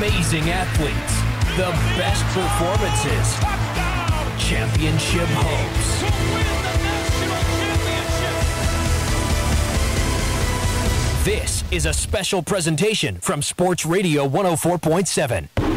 amazing athletes, the best performances, championship hopes. This is a special presentation from Sports Radio 104.7.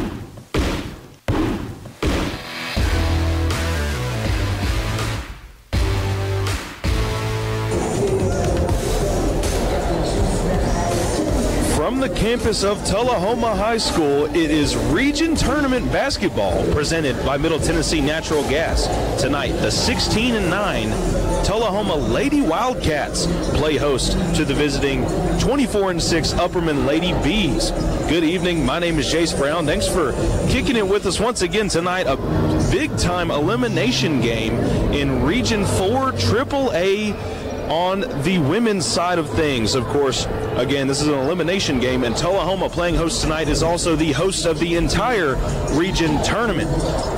campus of Tullahoma High School, it is Region Tournament Basketball presented by Middle Tennessee Natural Gas. Tonight, the 16 and 9 Tullahoma Lady Wildcats play host to the visiting 24 and 6 Upperman Lady Bees. Good evening. My name is Jace Brown. Thanks for kicking it with us once again tonight. A big time elimination game in Region 4 AAA on the women's side of things. Of course, again, this is an elimination game, and Tullahoma playing host tonight is also the host of the entire region tournament.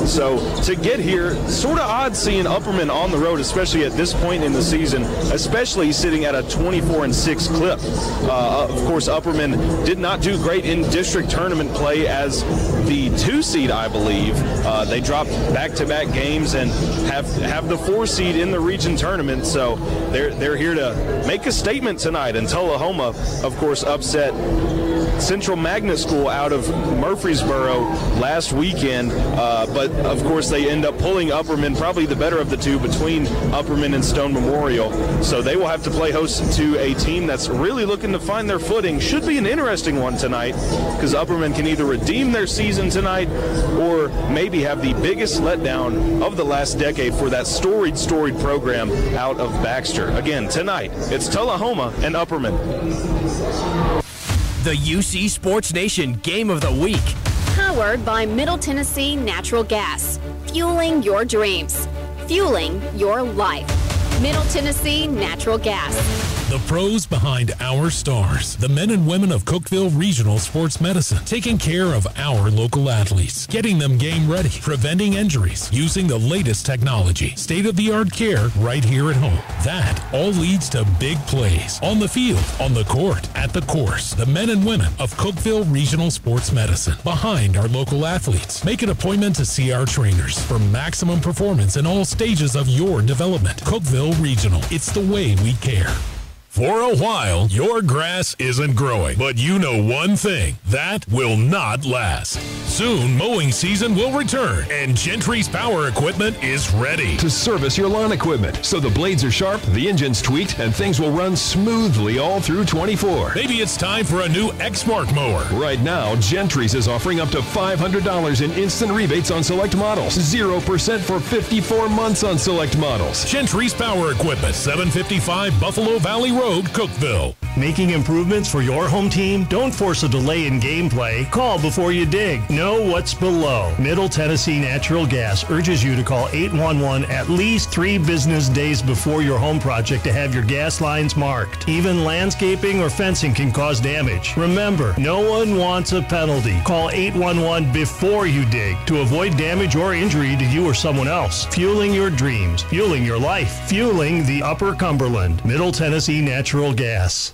So to get here, sort of odd seeing Upperman on the road, especially at this point in the season, especially sitting at a 24 and 6 clip. Uh, of course, Upperman did not do great in district tournament play as the two seed, I believe. Uh, they dropped back-to-back games and have have the four seed in the region tournament. So they're they're here to make a statement tonight. And Tullahoma, of course, upset Central Magnet School out of Murfreesboro last weekend. Uh, but of course, they end up pulling Upperman, probably the better of the two between Upperman and Stone Memorial. So they will have to play host to a team that's really looking to find their footing. Should be an interesting one tonight because Upperman can either redeem their season tonight or maybe have the biggest letdown of the last decade for that storied, storied program out of Baxter. Again, tonight, it's Tullahoma and Upperman. The UC Sports Nation Game of the Week. Powered by Middle Tennessee Natural Gas. Fueling your dreams. Fueling your life. Middle Tennessee Natural Gas. The pros behind our stars. The men and women of Cookeville Regional Sports Medicine. Taking care of our local athletes. Getting them game ready. Preventing injuries. Using the latest technology. State of the art care right here at home. That all leads to big plays. On the field, on the court, at the course. The men and women of Cookeville Regional Sports Medicine. Behind our local athletes. Make an appointment to see our trainers for maximum performance in all stages of your development. Cookeville Regional. It's the way we care. For a while, your grass isn't growing, but you know one thing that will not last. Soon, mowing season will return, and Gentry's power equipment is ready to service your lawn equipment so the blades are sharp, the engine's tweaked, and things will run smoothly all through 24. Maybe it's time for a new Exmark mower. Right now, Gentry's is offering up to $500 in instant rebates on select models, 0% for 54 months on select models. Gentry's power equipment, 755 Buffalo Valley Road. Road, Cookeville. Making improvements for your home team? Don't force a delay in gameplay. Call before you dig. Know what's below. Middle Tennessee Natural Gas urges you to call 811 at least three business days before your home project to have your gas lines marked. Even landscaping or fencing can cause damage. Remember, no one wants a penalty. Call 811 before you dig to avoid damage or injury to you or someone else. Fueling your dreams, fueling your life, fueling the Upper Cumberland. Middle Tennessee Natural natural gas.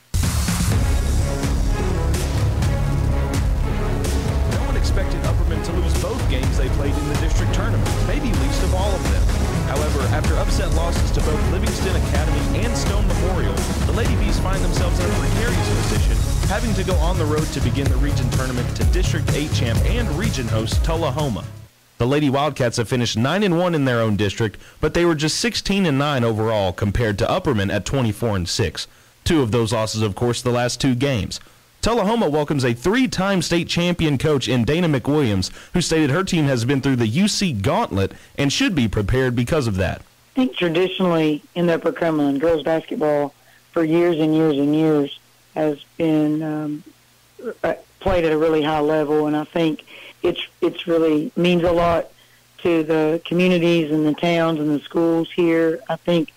After upset losses to both Livingston Academy and Stone Memorial, the Lady Bees find themselves in a precarious position, having to go on the road to begin the region tournament to District 8 champ and region host Tullahoma. The Lady Wildcats have finished 9 and 1 in their own district, but they were just 16 and 9 overall compared to Upperman at 24 and 6. Two of those losses, of course, the last two games. Tullahoma welcomes a three time state champion coach in Dana McWilliams, who stated her team has been through the UC gauntlet and should be prepared because of that. I think traditionally in the Upper Cumberland, girls basketball for years and years and years has been um, uh, played at a really high level, and I think it's it's really means a lot to the communities and the towns and the schools here. I think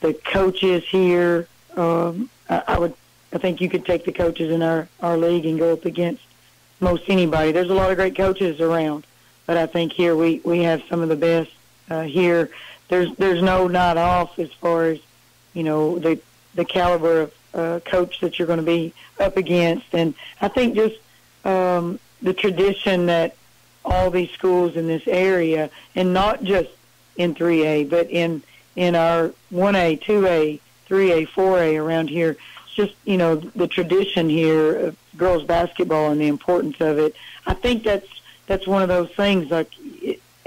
the coaches here. Um, I, I would. I think you could take the coaches in our our league and go up against most anybody. There's a lot of great coaches around, but I think here we we have some of the best uh, here. There's there's no night off as far as you know the the caliber of uh, coach that you're going to be up against, and I think just um, the tradition that all these schools in this area, and not just in 3A, but in in our 1A, 2A, 3A, 4A around here. Just you know the tradition here of girls basketball and the importance of it. I think that's that's one of those things like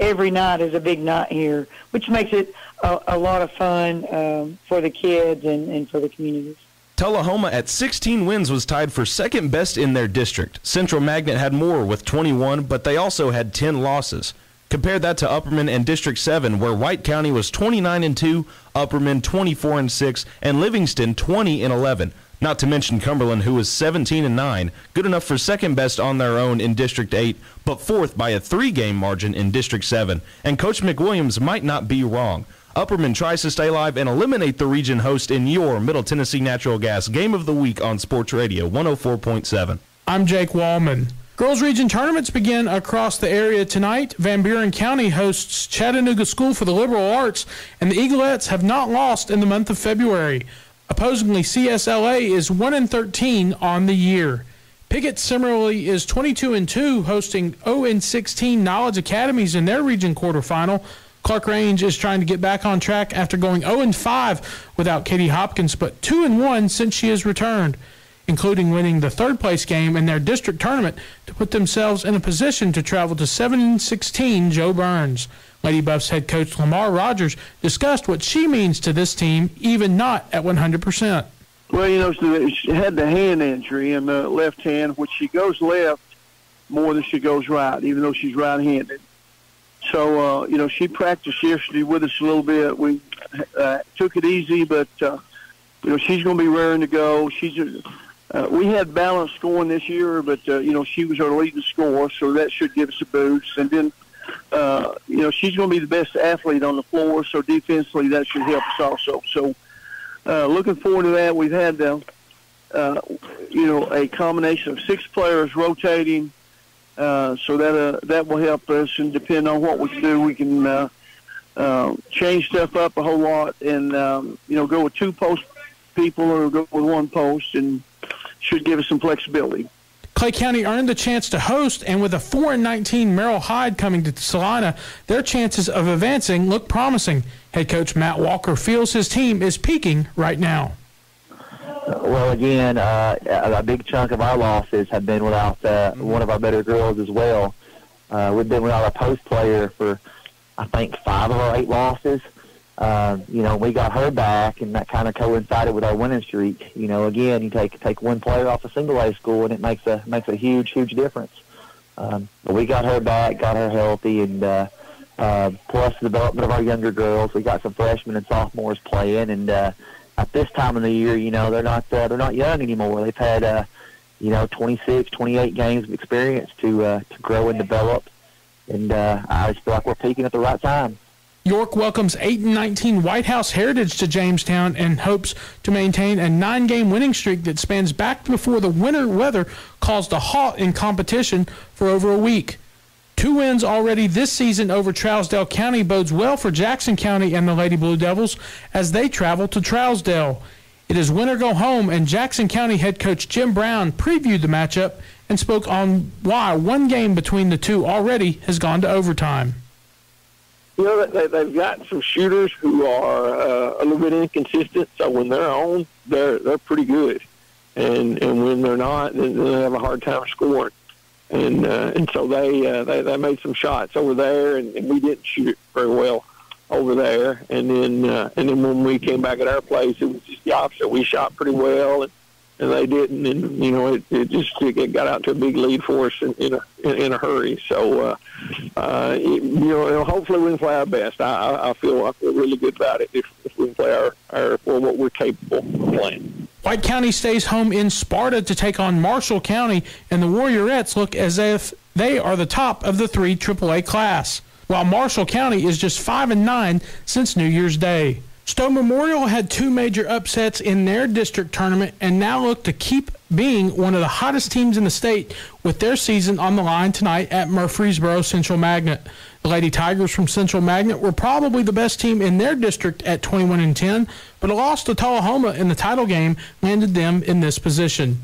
every night is a big night here, which makes it a, a lot of fun um, for the kids and, and for the communities. Tullahoma at 16 wins was tied for second best in their district. Central Magnet had more with 21, but they also had 10 losses. Compare that to Upperman and District 7, where White County was 29 and 2, Upperman 24 and 6, and Livingston 20 and 11. Not to mention Cumberland, who was 17 and 9, good enough for second best on their own in District 8, but fourth by a three game margin in District 7. And Coach McWilliams might not be wrong. Upperman tries to stay live and eliminate the region host in your Middle Tennessee Natural Gas Game of the Week on Sports Radio 104.7. I'm Jake Wallman. Girls Region tournaments begin across the area tonight. Van Buren County hosts Chattanooga School for the Liberal Arts, and the Eaglettes have not lost in the month of February. Opposingly, CSLA is 1 and 13 on the year. Pickett similarly is 22 and 2, hosting 0 and 16 Knowledge Academies in their region quarterfinal. Clarkrange is trying to get back on track after going 0 and 5 without Katie Hopkins, but 2 and 1 since she has returned, including winning the third place game in their district tournament to put themselves in a position to travel to 7 and 16 Jo Byrns. Lady Buffs head coach Lamar Rogers discussed what she means to this team, even not at 100%. Well, you know, she had the hand injury in the left hand, which she goes left more than she goes right, even though she's right-handed. So, uh, you know, she practiced yesterday with us a little bit. We uh, took it easy, but, uh, you know, she's going to be raring to go. She's uh, we had balanced scoring this year, but, uh, you know, she was our leading scorer, so that should give us a boost. And then uh, you know, she's going to be the best athlete on the floor, so defensively that should help us also. So, uh, looking forward to that. We've had, uh, uh, you know, a combination of six players rotating, uh, so that uh, that will help us. And depending on what we do, we can uh, uh, change stuff up a whole lot, and um, you know, go with two post people or go with one post, and should give us some flexibility. Clay County earned the chance to host, and with a 4 19 Merrol Hyde coming to Celina, their chances of advancing look promising. Head coach Matt Walker feels his team is peaking right now. Well, again, uh, a big chunk of our losses have been without uh, one of our better girls as well. Uh, we've been without a post player for, I think, five of our eight losses uh, you know, we got her back, and that kind of coincided with our winning streak. You know, again, you take take one player off a single A school, and it makes a makes a huge huge difference. Um, but we got her back, got her healthy, and uh, uh, plus the development of our younger girls. We got some freshmen and sophomores playing, and uh, at this time of the year, you know, they're not uh, they're not young anymore. They've had uh, you know 26, 28 games of experience to uh, to grow and develop, and uh, I just feel like we're peaking at the right time. York welcomes 8 and 19 White House Heritage to Jamestown and hopes to maintain a nine game winning streak that spans back before the winter weather caused a halt in competition for over a week. Two wins already this season over Trousdale County bodes well for Jackson County and the Lady Blue Devils as they travel to Trousdale. It is winter go home, and Jackson County head coach Jim Brown previewed the matchup and spoke on why one game between the two already has gone to overtime you know, they, they've got some shooters who are uh, a little bit inconsistent. So when they're on, they're they're pretty good, and and when they're not, then, they have a hard time scoring. And uh, and so they, uh, they they made some shots over there, and, and we didn't shoot very well over there. And then uh, and then when we came back at our place, it was just the opposite. We shot pretty well, and and they didn't, and you know it, it just it got out to a big lead for us in, in a in, in a hurry. So uh, uh, you know, hopefully we can play our best. I, I feel I feel really good about it if, if we can play our, our well, what we're capable of playing. White County stays home in Sparta to take on Marshall County, and the Warriorettes look as if they are the top of the three AAA class, while Marshall County is just 5 and 9 since New Year's Day. Stone Memorial had two major upsets in their district tournament and now look to keep being one of the hottest teams in the state with their season on the line tonight at Murfreesboro Central Magnet. The Lady Tigers from Central Magnet were probably the best team in their district at 21 and 10, but a loss to Tullahoma in the title game landed them in this position.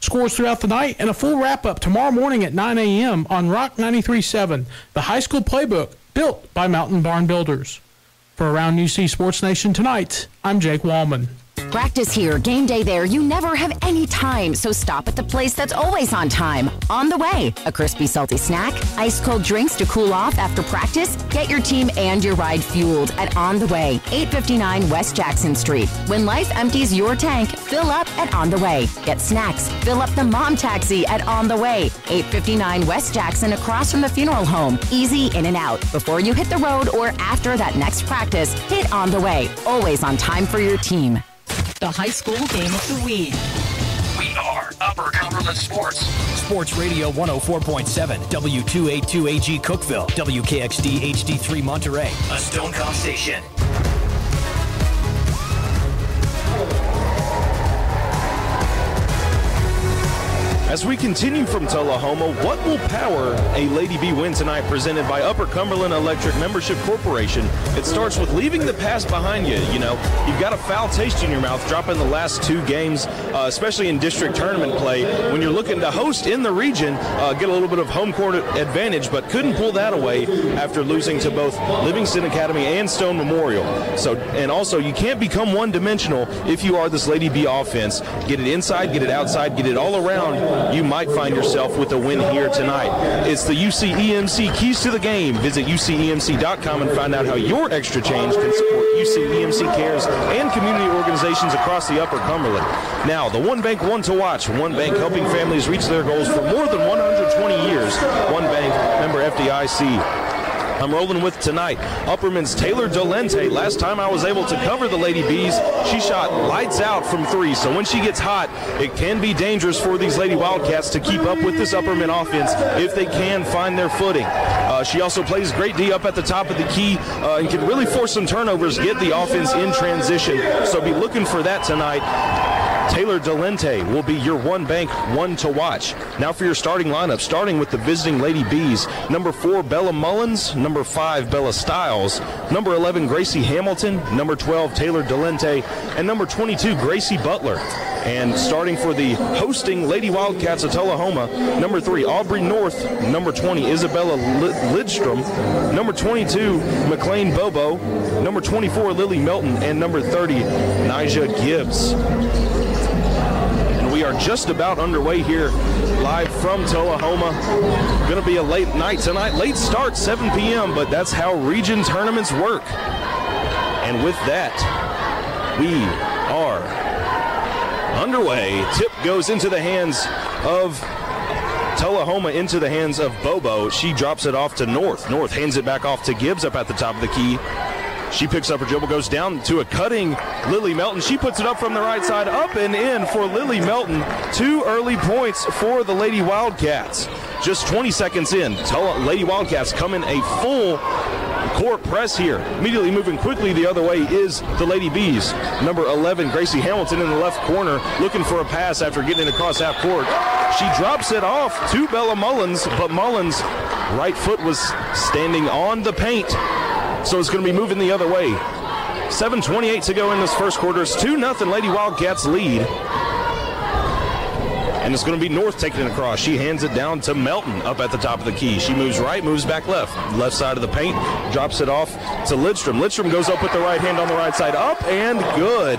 Scores throughout the night and a full wrap up tomorrow morning at 9 a.m. on Rock 93.7, the high school playbook built by Mountain Barn Builders. For Around UC Sports Nation tonight, I'm Jake Wallman. Practice here, game day there. You never have any time, so stop at the place that's always on time. On the way, a crispy, salty snack, ice cold drinks to cool off after practice. Get your team and your ride fueled at On the Way, 859 West Jackson Street. When life empties your tank, fill up at On the Way. Get snacks, fill up the mom taxi at On the Way, 859 West Jackson across from the funeral home. Easy in and out. Before you hit the road or after that next practice, hit On the Way. Always on time for your team the high school game of the week. We are Upper Cumberland Sports. Sports Radio 104.7, W282AG Cookeville, WKXD HD3 Monterey, a Stone Stonecom station. As we continue from Tullahoma, what will power a Lady B win tonight presented by Upper Cumberland Electric Membership Corporation? It starts with leaving the past behind you. You know, you've got a foul taste in your mouth dropping the last two games, uh, especially in district tournament play. When you're looking to host in the region, uh, get a little bit of home court advantage, but couldn't pull that away after losing to both Livingston Academy and Stone Memorial. So, and also, you can't become one dimensional if you are this Lady B offense. Get it inside, get it outside, get it all around you might find yourself with a win here tonight. It's the UCEMC Keys to the Game. Visit UCEMC.com and find out how your extra change can support UCEMC Cares and community organizations across the Upper Cumberland. Now, the One Bank One to Watch. One Bank helping families reach their goals for more than 120 years. One Bank, member FDIC. I'm rolling with tonight. Upperman's Taylor Dolente. Last time I was able to cover the Lady Bees, she shot lights out from three. So when she gets hot, it can be dangerous for these Lady Wildcats to keep up with this Upperman offense if they can find their footing. Uh, she also plays great D up at the top of the key uh, and can really force some turnovers, get the offense in transition. So be looking for that tonight. Taylor Delente will be your one bank, one to watch. Now for your starting lineup, starting with the visiting Lady Bees. Number four, Bella Mullins. Number five, Bella Stiles. Number 11, Gracie Hamilton. Number 12, Taylor Delente. And number 22, Gracie Butler. And starting for the hosting Lady Wildcats of Tullahoma, number three, Aubrey North. Number 20, Isabella Lidstrom. Number 22, McLean Bobo. Number 24, Lily Melton. And number 30, Nija Gibbs just about underway here live from Tullahoma. Going to be a late night tonight. Late start, 7 p.m., but that's how region tournaments work. And with that, we are underway. Tip goes into the hands of Tullahoma into the hands of Bobo. She drops it off to North. North hands it back off to Gibbs up at the top of the key. She picks up her dribble, goes down to a cutting Lily Melton. She puts it up from the right side, up and in for Lily Melton. Two early points for the Lady Wildcats. Just 20 seconds in, Lady Wildcats coming a full court press here. Immediately moving quickly the other way is the Lady Bees. Number 11, Gracie Hamilton in the left corner, looking for a pass after getting it across half court. She drops it off to Bella Mullins, but Mullins' right foot was standing on the paint so it's going to be moving the other way. 7.28 to go in this first quarter. It's 2 0 Lady Wildcats lead. And it's going to be North taking it across. She hands it down to Melton up at the top of the key. She moves right, moves back left. Left side of the paint, drops it off to Lidstrom. Lidstrom goes up with the right hand on the right side. Up and good.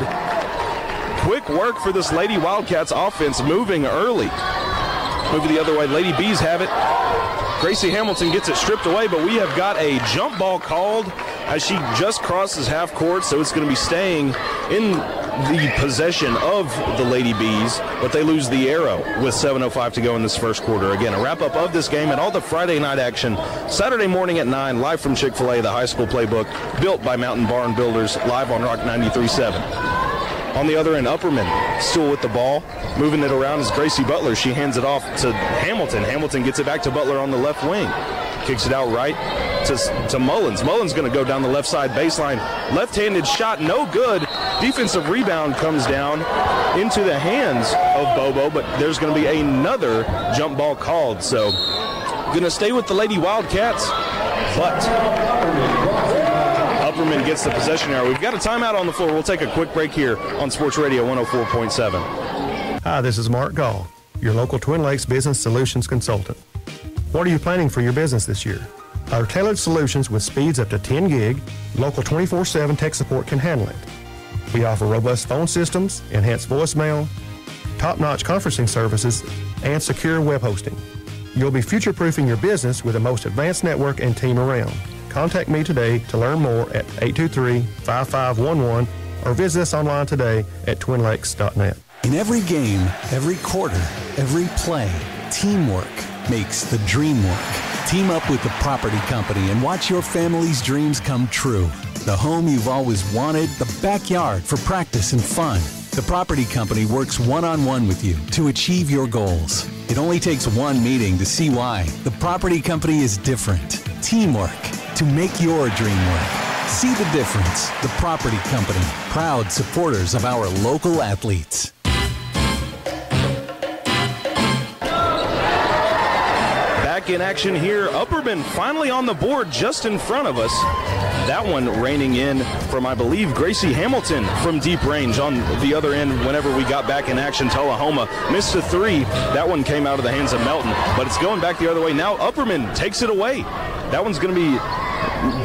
Quick work for this Lady Wildcats offense moving early. Moving the other way. Lady Bees have it. Gracie Hamilton gets it stripped away, but we have got a jump ball called as she just crosses half court, so it's going to be staying in the possession of the Lady Bees, but they lose the arrow with 7.05 to go in this first quarter. Again, a wrap up of this game and all the Friday night action Saturday morning at 9, live from Chick fil A, the high school playbook built by Mountain Barn Builders, live on Rock 93.7. On the other end, Upperman still with the ball, moving it around is Gracie Butler. She hands it off to Hamilton. Hamilton gets it back to Butler on the left wing. Kicks it out right to, to Mullins. Mullins going to go down the left side baseline. Left handed shot, no good. Defensive rebound comes down into the hands of Bobo, but there's going to be another jump ball called. So, going to stay with the Lady Wildcats, but Upperman gets the possession arrow. We've got a timeout on the floor. We'll take a quick break here on Sports Radio 104.7. Hi, this is Mark Gall, your local Twin Lakes Business Solutions Consultant. What are you planning for your business this year? Our tailored solutions with speeds up to 10 gig, local 24 7 tech support can handle it. We offer robust phone systems, enhanced voicemail, top notch conferencing services, and secure web hosting. You'll be future proofing your business with the most advanced network and team around. Contact me today to learn more at 823 5511 or visit us online today at twinlakes.net. In every game, every quarter, every play, teamwork makes the dream work. Team up with the property company and watch your family's dreams come true. The home you've always wanted, the backyard for practice and fun. The property company works one on one with you to achieve your goals. It only takes one meeting to see why. The property company is different. Teamwork to make your dream work. See the difference. The Property Company, proud supporters of our local athletes. Back in action here. Upperman finally on the board just in front of us. That one raining in from, I believe, Gracie Hamilton from deep range on the other end whenever we got back in action. Tullahoma missed a three. That one came out of the hands of Melton, but it's going back the other way. Now Upperman takes it away. That one's going to be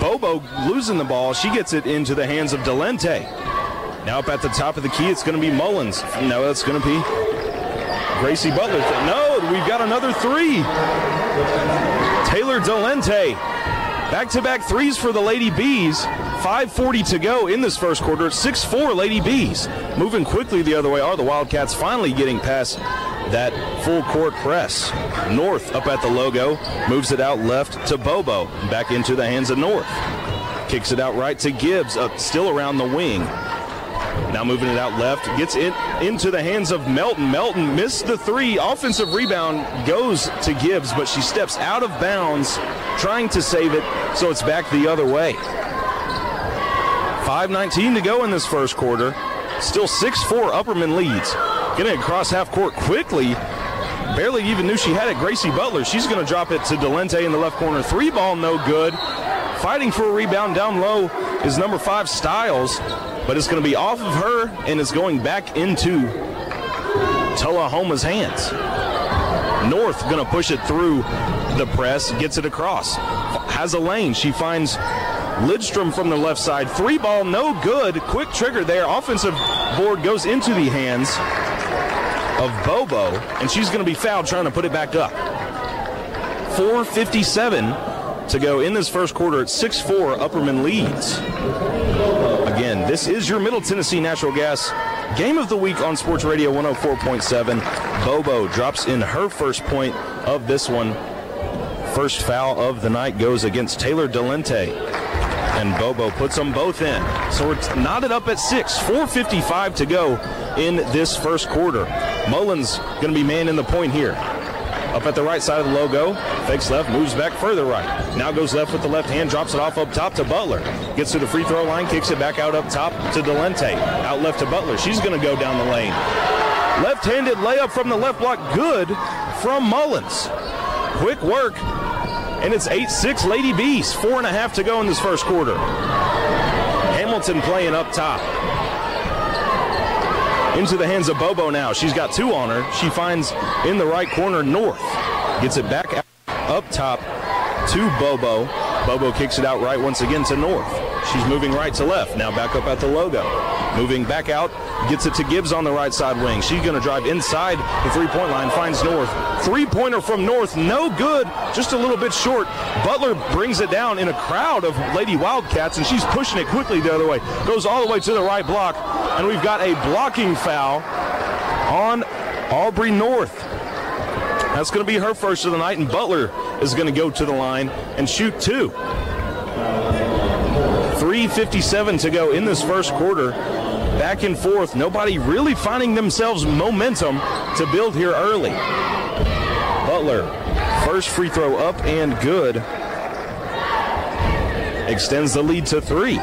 Bobo losing the ball. She gets it into the hands of Delente. Now up at the top of the key, it's going to be Mullins. No, that's going to be Gracie Butler. No, we've got another three. Taylor Delente. Back to back threes for the Lady Bees. 5.40 to go in this first quarter. 6 4 Lady Bees. Moving quickly the other way are the Wildcats finally getting past that full court press. North up at the logo. Moves it out left to Bobo. Back into the hands of North. Kicks it out right to Gibbs. Up still around the wing. Now moving it out left, gets it into the hands of Melton. Melton missed the three. Offensive rebound goes to Gibbs, but she steps out of bounds, trying to save it, so it's back the other way. 5.19 to go in this first quarter. Still 6 4 Upperman leads. Getting across half court quickly. Barely even knew she had it. Gracie Butler. She's going to drop it to Delente in the left corner. Three ball, no good. Fighting for a rebound down low is number five, Styles but it's going to be off of her and it's going back into Tullahoma's hands. North going to push it through the press, gets it across. Has a lane. She finds Lidstrom from the left side. Three ball, no good. Quick trigger there. Offensive board goes into the hands of Bobo, and she's going to be fouled trying to put it back up. 4.57 to go in this first quarter at 6 4. Upperman leads. Again, this is your Middle Tennessee Natural Gas Game of the Week on Sports Radio 104.7. Bobo drops in her first point of this one. First foul of the night goes against Taylor Delente. And Bobo puts them both in. So it's knotted up at six. 4.55 to go in this first quarter. Mullins going to be man in the point here. Up at the right side of the logo, fakes left, moves back further right. Now goes left with the left hand, drops it off up top to Butler. Gets to the free throw line, kicks it back out up top to Delente. Out left to Butler. She's going to go down the lane. Left handed layup from the left block, good from Mullins. Quick work, and it's 8 6 Lady Bees. Four and a half to go in this first quarter. Hamilton playing up top into the hands of Bobo now. She's got two on her. She finds in the right corner North. Gets it back up top to Bobo. Bobo kicks it out right once again to North. She's moving right to left. Now back up at the logo. Moving back out, gets it to Gibbs on the right side wing. She's going to drive inside the three point line, finds North. Three pointer from North, no good, just a little bit short. Butler brings it down in a crowd of Lady Wildcats, and she's pushing it quickly the other way. Goes all the way to the right block, and we've got a blocking foul on Aubrey North. That's going to be her first of the night, and Butler is going to go to the line and shoot two. 3.57 to go in this first quarter. back and forth. Nobody really finding themselves momentum to build here early. Butler, first free throw up and good. Extends the lead to three.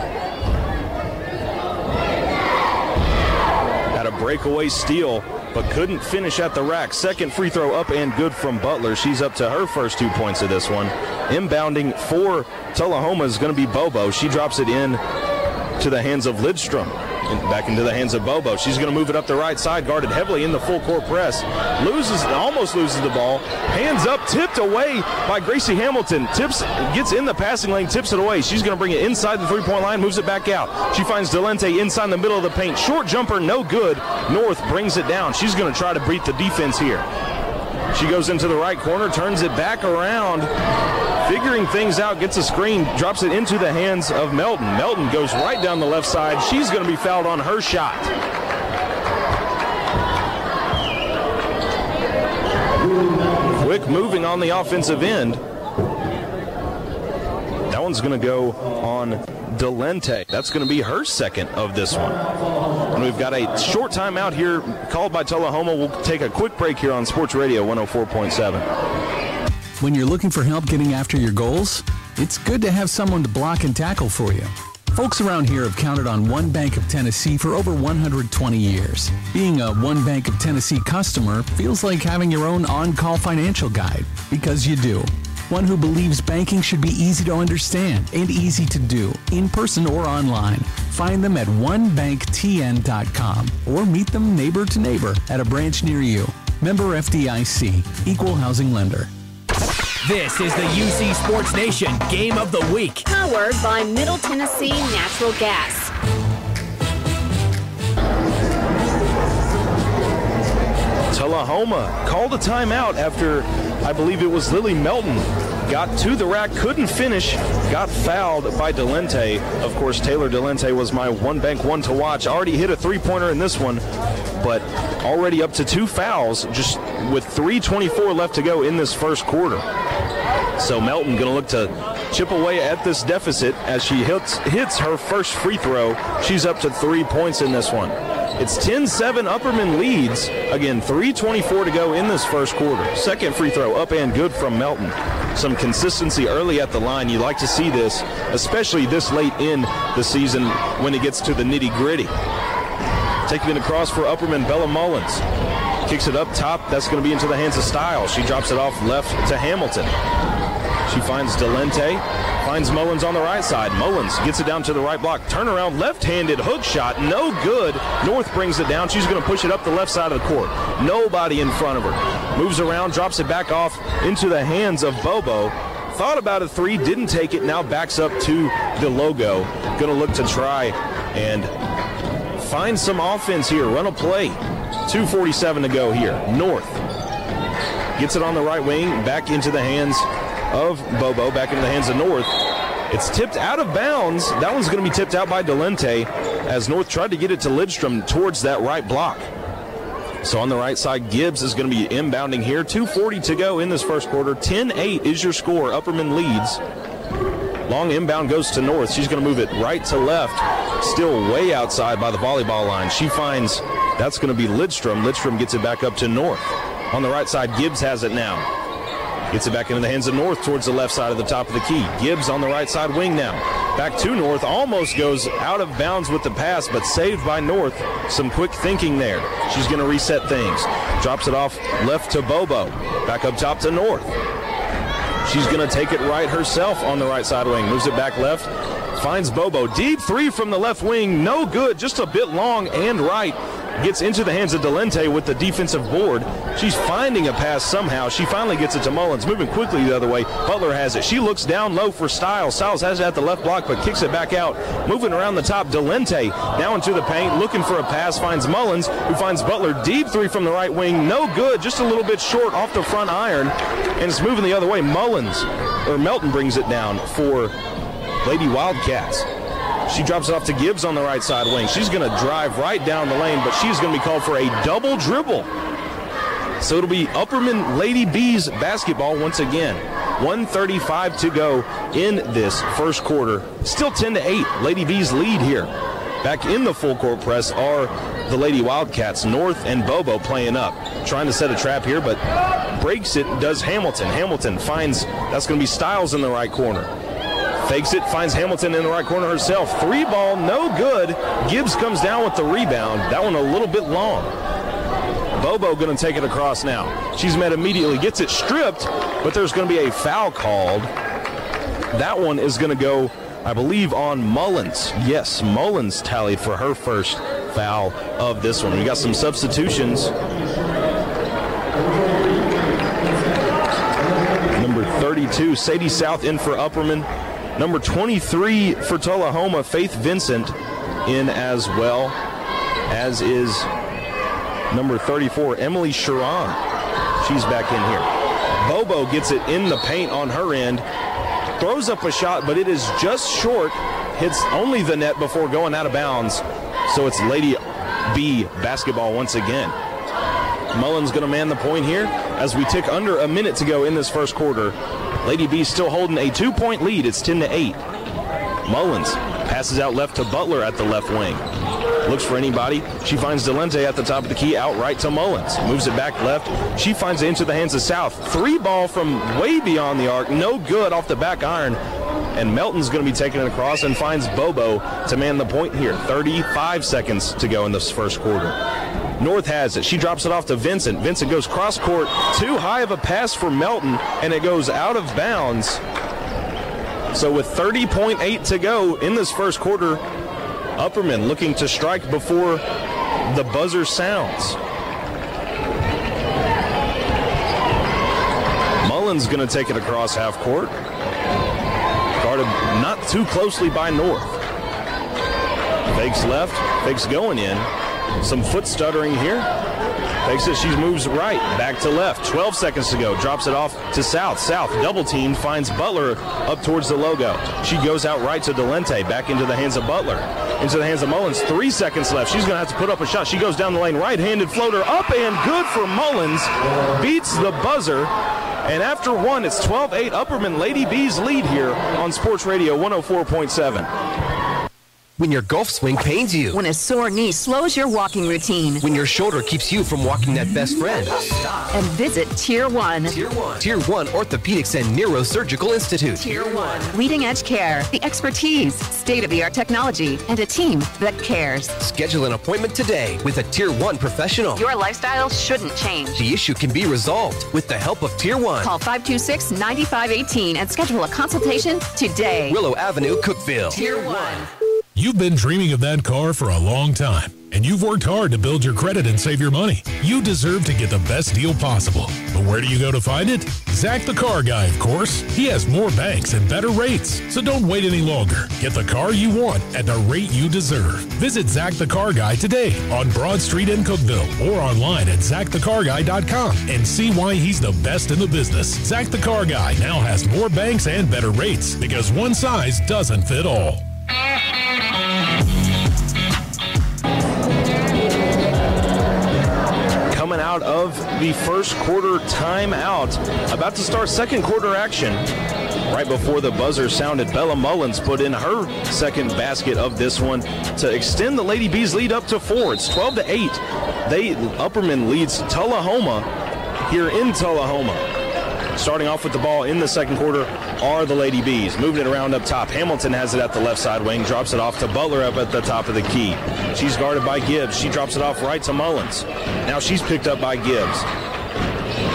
Breakaway steal, but couldn't finish at the rack. Second free throw up and good from Butler. She's up to her first two points of this one. Inbounding for Tullahoma is going to be Bobo. She drops it in to the hands of Lidstrom back into the hands of Bobo. She's going to move it up the right side, guarded heavily in the full court press. Loses, almost loses the ball. Hands up, tipped away by Gracie Hamilton. Tips, gets in the passing lane, tips it away. She's going to bring it inside the three-point line, moves it back out. She finds Delente inside the middle of the paint. Short jumper, no good. North brings it down. She's going to try to beat the defense here. She goes into the right corner, turns it back around, figuring things out, gets a screen, drops it into the hands of Melton. Melton goes right down the left side. She's going to be fouled on her shot. Quick moving on the offensive end. That one's going to go on Delente. That's going to be her second of this one. And we've got a short timeout here called by Tullahoma. We'll take a quick break here on Sports Radio 104.7. When you're looking for help getting after your goals, it's good to have someone to block and tackle for you. Folks around here have counted on One Bank of Tennessee for over 120 years. Being a One Bank of Tennessee customer feels like having your own on call financial guide, because you do. One who believes banking should be easy to understand and easy to do, in person or online. Find them at onebanktn.com or meet them neighbor to neighbor at a branch near you. Member FDIC, Equal Housing Lender. This is the UC Sports Nation Game of the Week. Powered by Middle Tennessee Natural Gas. Tullahoma called a timeout after I believe it was Lily Melton got to the rack, couldn't finish, got fouled by Delente. Of course, Taylor Delente was my one bank one to watch. Already hit a three pointer in this one, but already up to two fouls just with 3.24 left to go in this first quarter. So Melton going to look to chip away at this deficit as she hits, hits her first free throw. She's up to three points in this one. It's 10-7 Upperman leads. Again, 3.24 to go in this first quarter. Second free throw up and good from Melton. Some consistency early at the line. You like to see this, especially this late in the season when it gets to the nitty gritty. Taking it across for Upperman, Bella Mullins. Kicks it up top. That's going to be into the hands of Styles. She drops it off left to Hamilton. She finds Delente, finds Mullins on the right side. Mullins gets it down to the right block. Turnaround left-handed hook shot, no good. North brings it down. She's going to push it up the left side of the court. Nobody in front of her. Moves around, drops it back off into the hands of Bobo. Thought about a three, didn't take it. Now backs up to the logo. Going to look to try and find some offense here. Run a play. 2:47 to go here. North gets it on the right wing, back into the hands of Bobo, back into the hands of North. It's tipped out of bounds. That one's going to be tipped out by Delente as North tried to get it to Lidstrom towards that right block. So on the right side, Gibbs is going to be inbounding here. 2.40 to go in this first quarter. 10 8 is your score. Upperman leads. Long inbound goes to North. She's going to move it right to left. Still way outside by the volleyball line. She finds that's going to be Lidstrom. Lidstrom gets it back up to North. On the right side, Gibbs has it now. Gets it back into the hands of North towards the left side of the top of the key. Gibbs on the right side wing now. Back to North. Almost goes out of bounds with the pass, but saved by North. Some quick thinking there. She's going to reset things. Drops it off left to Bobo. Back up top to North. She's going to take it right herself on the right side wing. Moves it back left. Finds Bobo. Deep three from the left wing. No good. Just a bit long and right gets into the hands of Delente with the defensive board. She's finding a pass somehow. She finally gets it to Mullins, moving quickly the other way. Butler has it. She looks down low for Styles. Styles has it at the left block, but kicks it back out. Moving around the top, Delente now into the paint, looking for a pass, finds Mullins, who finds Butler deep three from the right wing. No good, just a little bit short off the front iron, and it's moving the other way. Mullins, or Melton brings it down for Lady Wildcats. She drops it off to Gibbs on the right side wing. She's going to drive right down the lane, but she's going to be called for a double dribble. So it'll be Upperman Lady Bees basketball once again. 135 to go in this first quarter. Still 10 to 8. Lady Bees lead here. Back in the full court press are the Lady Wildcats. North and Bobo playing up. Trying to set a trap here, but breaks it, does Hamilton. Hamilton finds that's going to be Styles in the right corner. Fakes it, finds Hamilton in the right corner herself. Three ball, no good. Gibbs comes down with the rebound. That one a little bit long. Bobo going to take it across now. She's met immediately, gets it stripped, but there's going to be a foul called. That one is going to go, I believe, on Mullins. Yes, Mullins tallied for her first foul of this one. We got some substitutions. Number 32, Sadie South in for Upperman. Number 23 for Tullahoma, Faith Vincent in as well, as is number 34, Emily Sharon. She's back in here. Bobo gets it in the paint on her end, throws up a shot, but it is just short, hits only the net before going out of bounds. So it's Lady B basketball once again. Mullins going to man the point here as we tick under a minute to go in this first quarter. Lady B still holding a two point lead. It's 10 to 8. Mullins passes out left to Butler at the left wing. Looks for anybody. She finds Delente at the top of the key, out right to Mullins. Moves it back left. She finds it into the hands of South. Three ball from way beyond the arc. No good off the back iron. And Melton's going to be taking it across and finds Bobo to man the point here. 35 seconds to go in this first quarter. North has it. She drops it off to Vincent. Vincent goes cross court. Too high of a pass for Melton, and it goes out of bounds. So with 30.8 to go in this first quarter, Upperman looking to strike before the buzzer sounds. Mullins going to take it across half court. Not too closely by North. Fakes left, fakes going in. Some foot stuttering here. Fakes it, she moves right, back to left. 12 seconds to go. Drops it off to South. South, double team, finds Butler up towards the logo. She goes out right to Delente, back into the hands of Butler. Into the hands of Mullins. Three seconds left. She's going to have to put up a shot. She goes down the lane, right handed floater up and good for Mullins. Beats the buzzer. And after one, it's 12 8 Upperman Lady B's lead here on Sports Radio 104.7. When your golf swing pains you. When a sore knee slows your walking routine. When your shoulder keeps you from walking that best friend. Stop. And visit Tier 1. Tier 1. Tier 1 Orthopedics and Neurosurgical Institute. Tier 1. Leading edge care, the expertise, state of the art technology, and a team that cares. Schedule an appointment today with a Tier 1 professional. Your lifestyle shouldn't change. The issue can be resolved with the help of Tier 1. Call 526 9518 and schedule a consultation today. Willow Avenue, Cookeville. Tier 1. You've been dreaming of that car for a long time, and you've worked hard to build your credit and save your money. You deserve to get the best deal possible. But where do you go to find it? Zach the Car Guy, of course. He has more banks and better rates. So don't wait any longer. Get the car you want at the rate you deserve. Visit Zach the Car Guy today on Broad Street in Cookeville or online at zachthecarguy.com and see why he's the best in the business. Zach the Car Guy now has more banks and better rates because one size doesn't fit all. Coming out of the first quarter timeout, about to start second quarter action. Right before the buzzer sounded, Bella Mullins put in her second basket of this one to extend the Lady Bees lead up to four. It's 12 to 8. They Upperman leads Tullahoma here in Tullahoma. Starting off with the ball in the second quarter are the Lady Bees. Moving it around up top. Hamilton has it at the left side wing, drops it off to Butler up at the top of the key. She's guarded by Gibbs. She drops it off right to Mullins. Now she's picked up by Gibbs.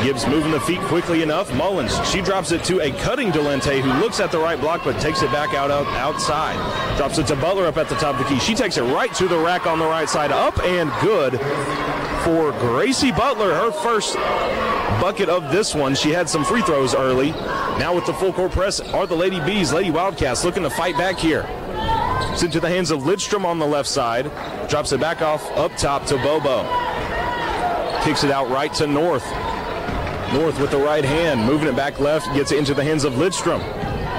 Gibbs moving the feet quickly enough. Mullins, she drops it to a cutting Delente who looks at the right block but takes it back out, out outside. Drops it to Butler up at the top of the key. She takes it right to the rack on the right side. Up and good for Gracie Butler, her first bucket of this one. She had some free throws early. Now with the full court press are the Lady Bees, Lady Wildcats looking to fight back here. It's into the hands of Lidstrom on the left side. Drops it back off up top to Bobo. Kicks it out right to North. North with the right hand, moving it back left, gets it into the hands of Lidstrom.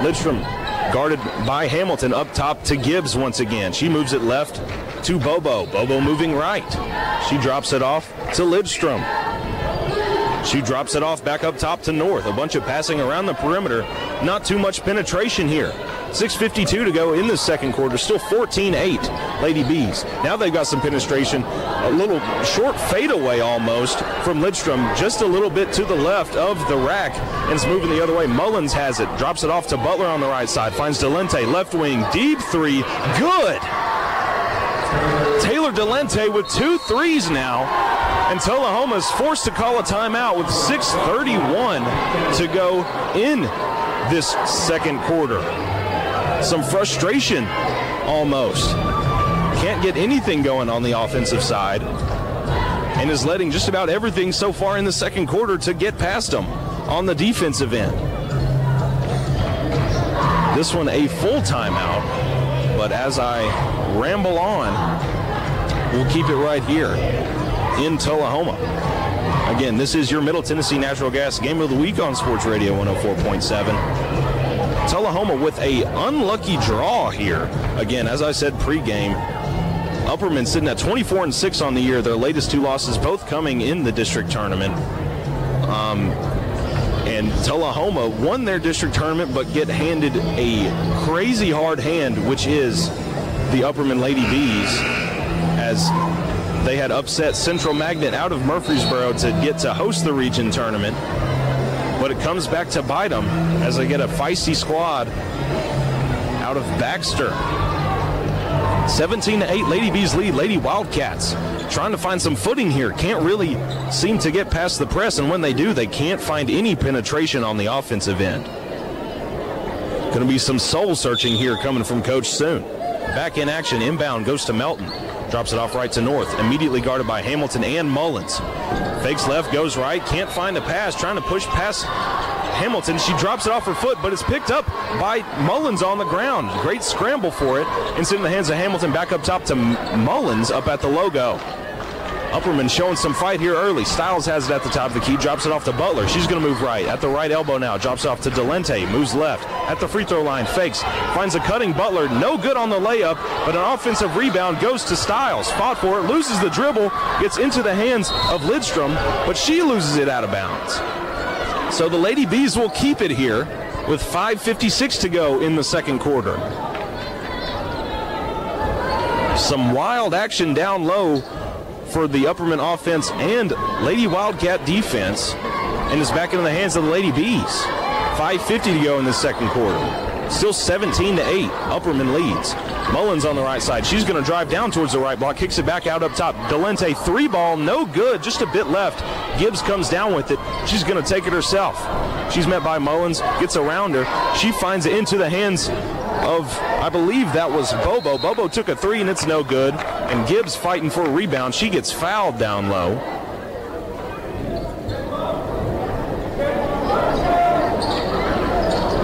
Lidstrom guarded by Hamilton up top to Gibbs once again. She moves it left to Bobo. Bobo moving right. She drops it off to Lidstrom. She drops it off back up top to North. A bunch of passing around the perimeter. Not too much penetration here. 6.52 to go in the second quarter. Still 14 8, Lady Bees. Now they've got some penetration. A little short fadeaway almost from Lidstrom, just a little bit to the left of the rack, and it's moving the other way. Mullins has it, drops it off to Butler on the right side, finds Delente, left wing, deep three. Good! Taylor Delente with two threes now. And Tullahoma is forced to call a timeout with 6.31 to go in this second quarter. Some frustration almost. Can't get anything going on the offensive side. And is letting just about everything so far in the second quarter to get past them on the defensive end. This one a full timeout, but as I ramble on, we'll keep it right here in Tullahoma. Again, this is your Middle Tennessee Natural Gas Game of the Week on Sports Radio 104.7. Tullahoma with a unlucky draw here. Again, as I said pregame, Upperman sitting at 24 and 6 on the year. Their latest two losses both coming in the district tournament. Um, and Tullahoma won their district tournament, but get handed a crazy hard hand, which is the Upperman Lady Bees, as they had upset Central Magnet out of Murfreesboro to get to host the region tournament. But it comes back to bite them as they get a feisty squad out of Baxter. 17 to 8, Lady Bees lead. Lady Wildcats trying to find some footing here. Can't really seem to get past the press, and when they do, they can't find any penetration on the offensive end. Going to be some soul searching here coming from Coach Soon. Back in action, inbound goes to Melton. Drops it off right to North. Immediately guarded by Hamilton and Mullins. Fakes left, goes right. Can't find a pass. Trying to push past Hamilton. She drops it off her foot, but it's picked up by Mullins on the ground. Great scramble for it. And it's in the hands of Hamilton back up top to Mullins up at the logo. Upperman showing some fight here early. Styles has it at the top of the key, drops it off to Butler. She's going to move right at the right elbow now. Drops off to Delente, moves left at the free throw line, fakes, finds a cutting Butler. No good on the layup, but an offensive rebound goes to Styles. Fought for it, loses the dribble, gets into the hands of Lidstrom, but she loses it out of bounds. So the Lady Bees will keep it here with 5.56 to go in the second quarter. Some wild action down low for the Upperman offense and Lady Wildcat defense, and is back into the hands of the Lady Bees. 5.50 to go in the second quarter. Still 17 to 8. Upperman leads. Mullins on the right side. She's going to drive down towards the right block, kicks it back out up top. Delente, three ball, no good, just a bit left. Gibbs comes down with it. She's going to take it herself. She's met by Mullins, gets around her. She finds it into the hands of, I believe that was Bobo. Bobo took a three and it's no good. And Gibbs fighting for a rebound. She gets fouled down low.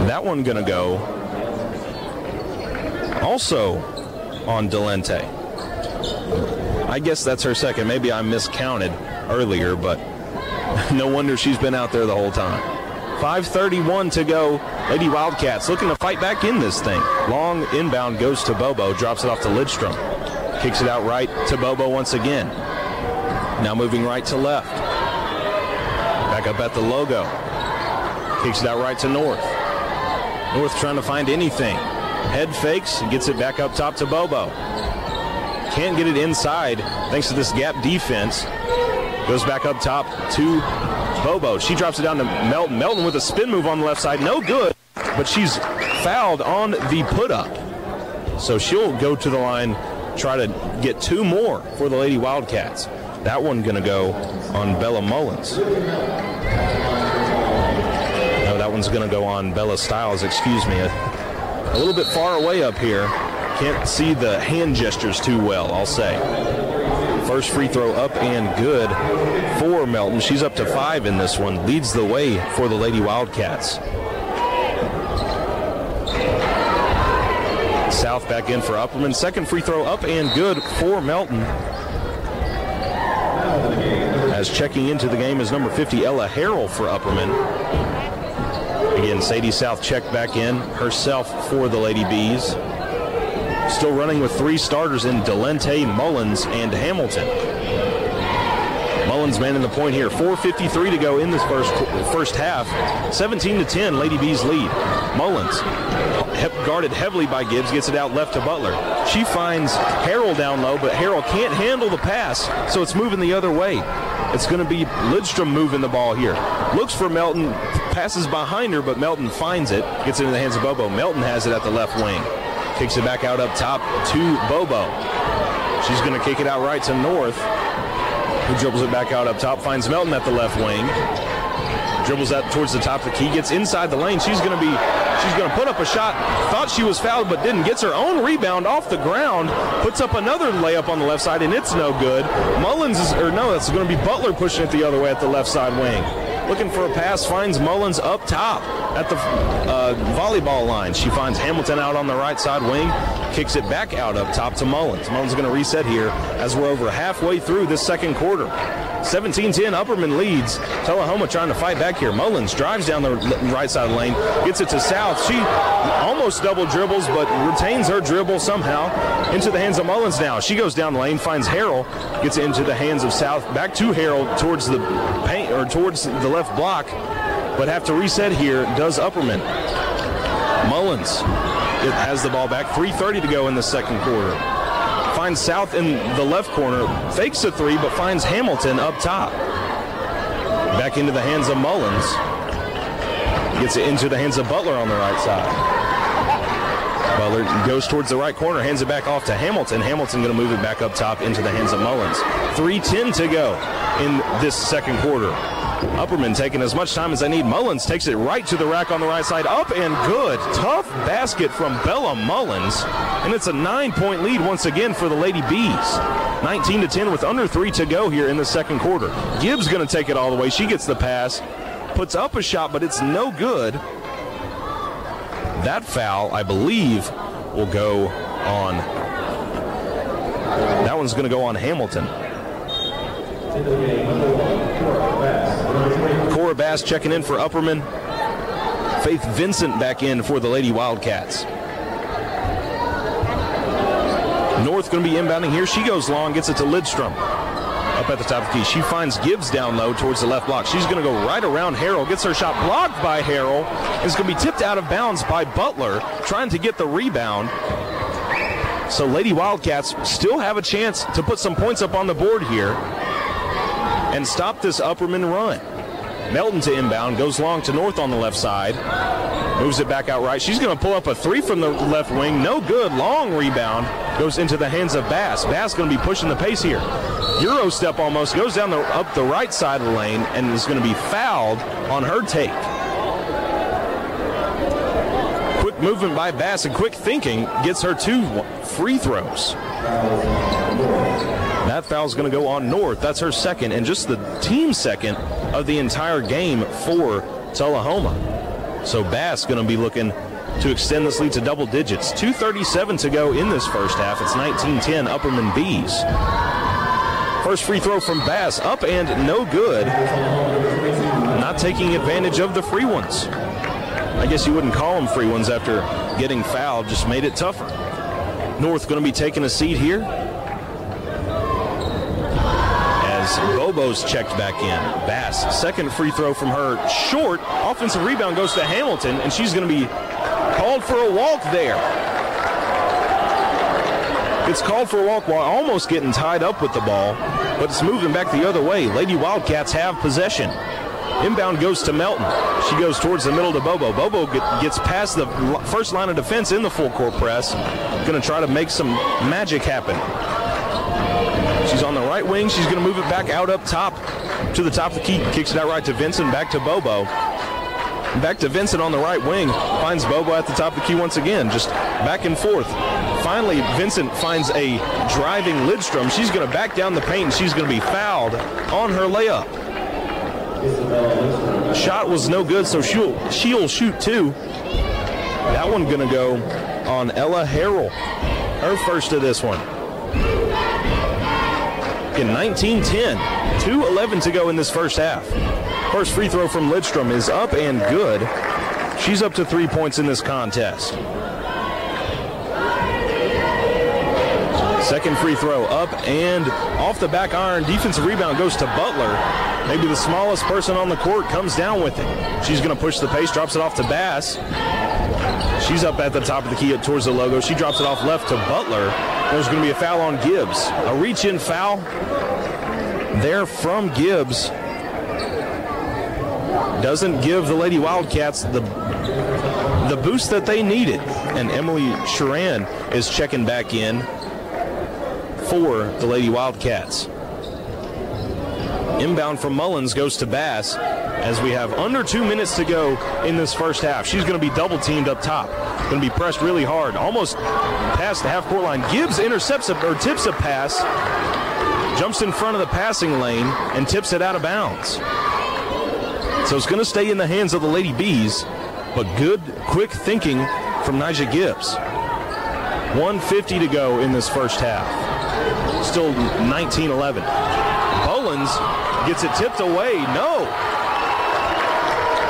That one going to go also on Delente. I guess that's her second. Maybe I miscounted earlier, but no wonder she's been out there the whole time. 5.31 to go. Lady Wildcats looking to fight back in this thing. Long inbound goes to Bobo, drops it off to Lidstrom. Kicks it out right to Bobo once again. Now moving right to left. Back up at the logo. Kicks it out right to North. North trying to find anything. Head fakes and gets it back up top to Bobo. Can't get it inside thanks to this gap defense. Goes back up top to Bobo. She drops it down to Melton. Melton with a spin move on the left side. No good, but she's fouled on the put up. So she'll go to the line, try to get two more for the Lady Wildcats. That one going to go on Bella Mullins. No, that one's going to go on Bella Styles, excuse me. A, a little bit far away up here. Can't see the hand gestures too well, I'll say. First free throw up and good for Melton. She's up to five in this one. Leads the way for the Lady Wildcats. South back in for Upperman. Second free throw up and good for Melton. As checking into the game is number 50, Ella Harrell for Upperman. Again, Sadie South checked back in herself for the Lady Bees. Still running with three starters in Delente, Mullins, and Hamilton. Mullins man in the point here. 4.53 to go in this first first half. 17 to 10, Lady Bees lead. Mullins, he- guarded heavily by Gibbs, gets it out left to Butler. She finds Harrell down low, but Harrell can't handle the pass, so it's moving the other way. It's going to be Lidstrom moving the ball here. Looks for Melton, passes behind her, but Melton finds it, gets it in the hands of Bobo. Melton has it at the left wing. Kicks it back out up top to Bobo. She's going to kick it out right to North, who dribbles it back out up top, finds Melton at the left wing. Dribbles that towards the top of the key, gets inside the lane. She's going to be, she's going to put up a shot. Thought she was fouled, but didn't. Gets her own rebound off the ground. Puts up another layup on the left side, and it's no good. Mullins is, or no, it's going to be Butler pushing it the other way at the left side wing. Looking for a pass, finds Mullins up top at the uh, volleyball line. She finds Hamilton out on the right side wing, kicks it back out up top to Mullins. Mullins going to reset here as we're over halfway through this second quarter. 17-10, Upperman leads. Tullahoma trying to fight back here. Mullins drives down the right side the lane, gets it to South. She almost double dribbles, but retains her dribble somehow into the hands of Mullins now. She goes down the lane, finds Harrell, gets it into the hands of South. Back to Harrell towards the paint or towards the left block, but have to reset here. Does Upperman? Mullins it has the ball back. 3:30 to go in the second quarter finds South in the left corner, fakes a three, but finds Hamilton up top. Back into the hands of Mullins. Gets it into the hands of Butler on the right side. Butler goes towards the right corner, hands it back off to Hamilton. Hamilton going to move it back up top into the hands of Mullins. 3.10 to go in this second quarter. Upperman taking as much time as they need. Mullins takes it right to the rack on the right side. Up and good. Tough basket from Bella Mullins. And it's a nine point lead once again for the Lady Bees. 19 to 10 with under three to go here in the second quarter. Gibbs going to take it all the way. She gets the pass, puts up a shot, but it's no good. That foul, I believe, will go on. That one's going to go on Hamilton. Cora Bass checking in for Upperman. Faith Vincent back in for the Lady Wildcats. North going to be inbounding here. She goes long, gets it to Lidstrom. Up at the top of the key. She finds Gibbs down low towards the left block. She's going to go right around Harrell. Gets her shot blocked by Harrell. Is going to be tipped out of bounds by Butler, trying to get the rebound. So Lady Wildcats still have a chance to put some points up on the board here and stop this Upperman run. Melton to inbound, goes long to North on the left side, moves it back out right. She's going to pull up a three from the left wing. No good. Long rebound goes into the hands of Bass. Bass going to be pushing the pace here. Euro step almost goes down the up the right side of the lane and is going to be fouled on her take. Quick movement by Bass and quick thinking gets her two free throws. That foul's going to go on North. That's her second and just the team second of the entire game for Tullahoma. So Bass going to be looking to extend this lead to double digits. 2.37 to go in this first half. It's 19-10 Upperman Bees. First free throw from Bass, up and no good. Not taking advantage of the free ones. I guess you wouldn't call them free ones after getting fouled, just made it tougher. North going to be taking a seat here. As Bobo's checked back in. Bass, second free throw from her, short. Offensive rebound goes to Hamilton, and she's going to be called for a walk there. It's called for a walk while almost getting tied up with the ball, but it's moving back the other way. Lady Wildcats have possession. Inbound goes to Melton. She goes towards the middle to Bobo. Bobo gets past the first line of defense in the full court press. Going to try to make some magic happen. She's on the right wing. She's going to move it back out up top to the top of the key. Kicks it out right to Vincent. Back to Bobo. Back to Vincent on the right wing. Finds Bobo at the top of the key once again. Just back and forth. Finally, Vincent finds a driving Lidstrom. She's going to back down the paint and she's going to be fouled on her layup. Shot was no good, so she'll, she'll shoot two. That one going to go on Ella Harrell. Her first of this one. In 19-10, 2.11 to go in this first half. First free throw from Lidstrom is up and good. She's up to three points in this contest. Second free throw up and off the back iron. Defensive rebound goes to Butler. Maybe the smallest person on the court comes down with it. She's going to push the pace, drops it off to Bass. She's up at the top of the key towards the logo. She drops it off left to Butler. There's going to be a foul on Gibbs. A reach in foul there from Gibbs. Doesn't give the Lady Wildcats the the boost that they needed. And Emily Sharan is checking back in for the Lady Wildcats. Inbound from Mullins goes to Bass as we have under two minutes to go in this first half. She's going to be double teamed up top. Going to be pressed really hard, almost past the half court line. Gibbs intercepts a, or tips a pass, jumps in front of the passing lane, and tips it out of bounds. So it's going to stay in the hands of the Lady Bees, but good, quick thinking from Nija Gibbs. 150 to go in this first half. Still 19 11. Mullins gets it tipped away. No.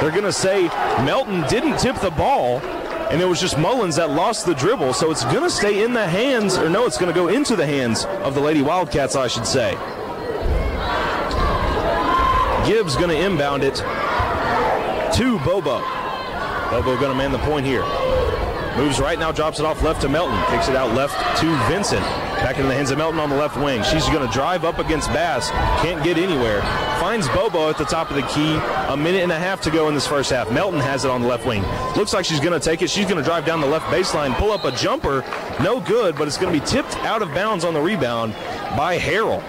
They're going to say Melton didn't tip the ball, and it was just Mullins that lost the dribble. So it's going to stay in the hands, or no, it's going to go into the hands of the Lady Wildcats, I should say. Gibbs going to inbound it to Bobo. Bobo going to man the point here. Moves right now, drops it off left to Melton. Kicks it out left to Vincent. Back into the hands of Melton on the left wing. She's going to drive up against Bass. Can't get anywhere. Finds Bobo at the top of the key. A minute and a half to go in this first half. Melton has it on the left wing. Looks like she's going to take it. She's going to drive down the left baseline, pull up a jumper. No good, but it's going to be tipped out of bounds on the rebound by Harrell.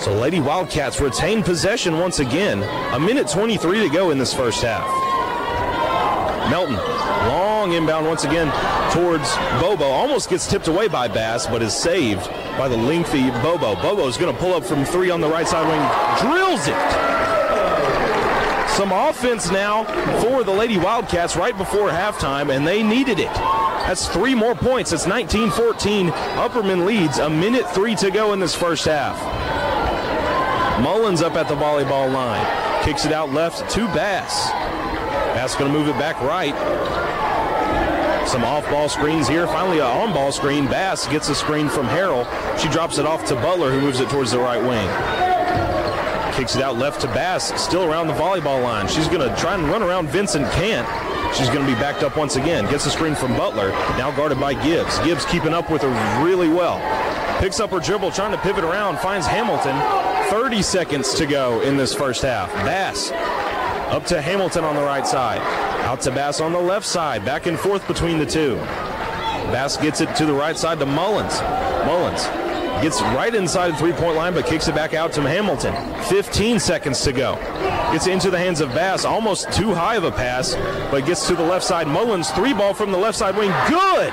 So Lady Wildcats retain possession once again. A minute 23 to go in this first half. Melton, long inbound once again towards Bobo. Almost gets tipped away by Bass, but is saved by the lengthy Bobo. Bobo is going to pull up from three on the right side wing, drills it. Some offense now for the Lady Wildcats right before halftime, and they needed it. That's three more points. It's 19 14. Upperman leads. A minute three to go in this first half. Mullins up at the volleyball line. Kicks it out left to Bass. Bass going to move it back right. Some off-ball screens here. Finally, an on-ball screen. Bass gets a screen from Harrell. She drops it off to Butler, who moves it towards the right wing. Kicks it out left to Bass, still around the volleyball line. She's going to try and run around Vincent. Can't. She's going to be backed up once again. Gets a screen from Butler. Now guarded by Gibbs. Gibbs keeping up with her really well. Picks up her dribble, trying to pivot around. Finds Hamilton. 30 seconds to go in this first half. Bass up to Hamilton on the right side. Out to Bass on the left side. Back and forth between the two. Bass gets it to the right side to Mullins. Mullins gets right inside the three-point line, but kicks it back out to Hamilton. 15 seconds to go. Gets into the hands of Bass. Almost too high of a pass, but gets to the left side. Mullins, three ball from the left side wing. Good!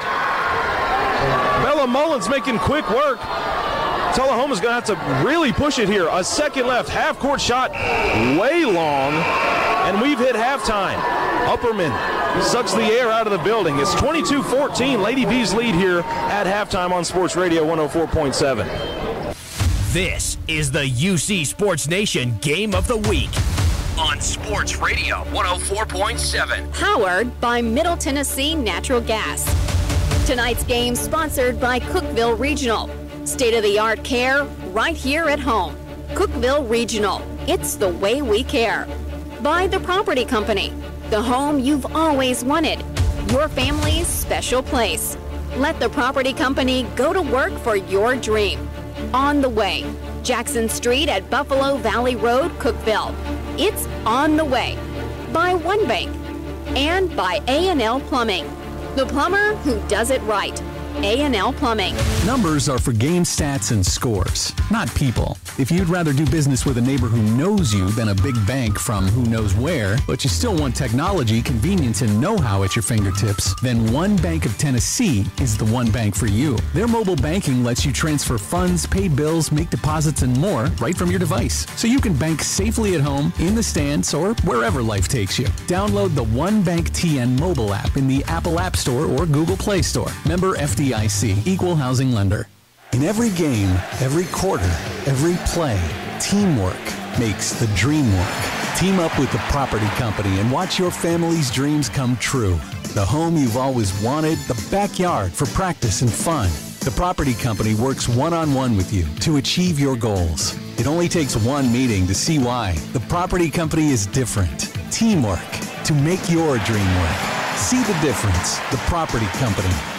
Bella Mullins making quick work. Tullahoma's going to have to really push it here. A second left, half court shot, way long, and we've hit halftime. Upperman sucks the air out of the building. It's 22 14. Lady Bees lead here at halftime on Sports Radio 104.7. This is the UC Sports Nation Game of the Week on Sports Radio 104.7. Powered by Middle Tennessee Natural Gas. Tonight's game sponsored by Cookeville Regional. State of the art care right here at home. Cookeville Regional. It's the way we care. By the property company. The home you've always wanted. Your family's special place. Let the property company go to work for your dream. On the way. Jackson Street at Buffalo Valley Road, Cookeville. It's on the way. By One Bank. And by A&L Plumbing. The plumber who does it right. A&L Plumbing. Numbers are for game stats and scores, not people. If you'd rather do business with a neighbor who knows you than a big bank from who knows where, but you still want technology, convenience, and know-how at your fingertips, then One Bank of Tennessee is the one bank for you. Their mobile banking lets you transfer funds, pay bills, make deposits, and more right from your device. So you can bank safely at home, in the stands, or wherever life takes you. Download the One Bank TN mobile app in the Apple App Store or Google Play Store. Member FDIC, Equal Housing Lender. In every game, every quarter, every play, teamwork makes the dream work. Team up with the property company and watch your family's dreams come true. The home you've always wanted, the backyard for practice and fun. The property company works one on one with you to achieve your goals. It only takes one meeting to see why. The property company is different. Teamwork to make your dream work. See the difference. The Property Company,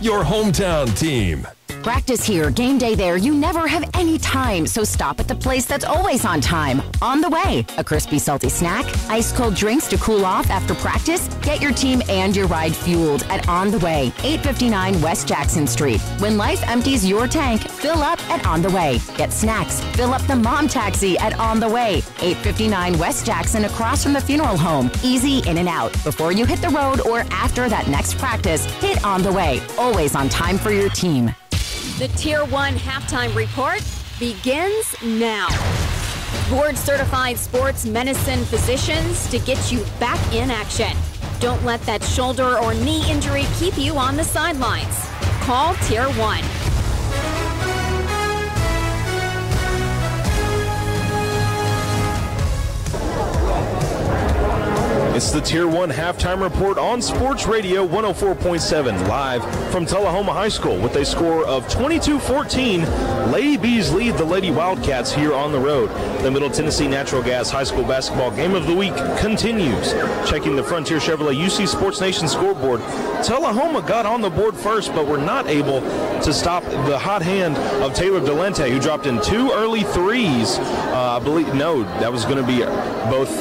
your hometown team. Practice here, game day there. You never have any time, so stop at the place that's always on time. On the way, a crispy, salty snack, ice cold drinks to cool off after practice. Get your team and your ride fueled at On the Way, 859 West Jackson Street. When life empties your tank, fill up at On the Way. Get snacks, fill up the mom taxi at On the Way, 859 West Jackson across from the funeral home. Easy in and out. Before you hit the road or after that next practice, hit On the Way. Always on time for your team. The Tier 1 halftime report begins now. Board certified sports medicine physicians to get you back in action. Don't let that shoulder or knee injury keep you on the sidelines. Call Tier 1. It's the Tier 1 halftime report on Sports Radio 104.7 live from Tullahoma High School with a score of 22-14. Lady Bees lead the Lady Wildcats here on the road. The Middle Tennessee Natural Gas High School basketball game of the week continues. Checking the Frontier Chevrolet UC Sports Nation scoreboard, Tullahoma got on the board first, but were not able to stop the hot hand of Taylor Delente, who dropped in two early threes. Uh, I believe no, that was going to be both.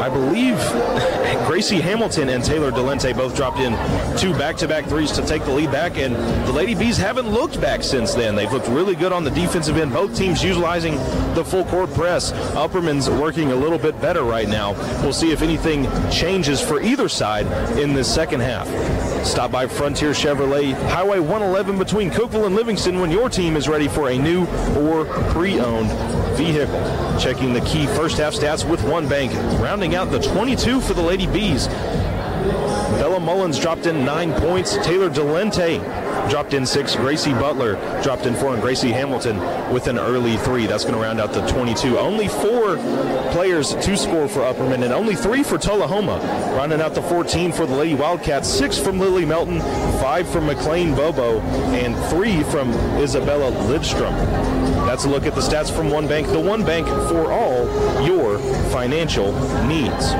I believe Gracie Hamilton and Taylor Delente both dropped in two back-to-back threes to take the lead back, and the Lady Bees haven't looked back since then. They've looked really good on the defensive end. Both teams utilizing the full court press. Upperman's working a little bit better right now. We'll see if anything changes for either side in the second half. Stop by Frontier Chevrolet, Highway 111 between Cookeville and Livingston when your team is ready for a new or pre-owned vehicle. Checking the key first half stats with one bank, rounding out the 22 for the Lady Bees. Bella Mullins dropped in nine points. Taylor Delente dropped in six. Gracie Butler dropped in four, and Gracie Hamilton with an early three. That's going to round out the 22. Only four players to score for Upperman, and only three for Tullahoma. Rounding out the 14 for the Lady Wildcats, six from Lily Melton, five from McLean Bobo, and three from Isabella Lidstrom. That's a look at the stats from One Bank, the One Bank for all your financial needs.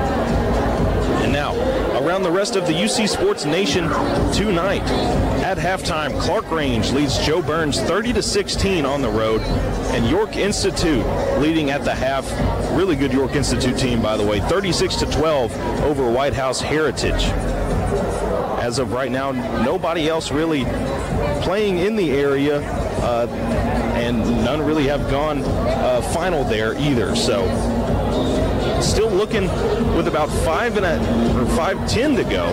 Now, around the rest of the UC Sports Nation tonight. At halftime, Clarkrange leads Jo Byrns 30 to 16 on the road, and York Institute leading at the half. Really good York Institute team, by the way, 36 to 12 over White House Heritage. As of right now, nobody else really playing in the area, uh, and none really have gone uh, final there either. So still looking with about five and a or five ten to go.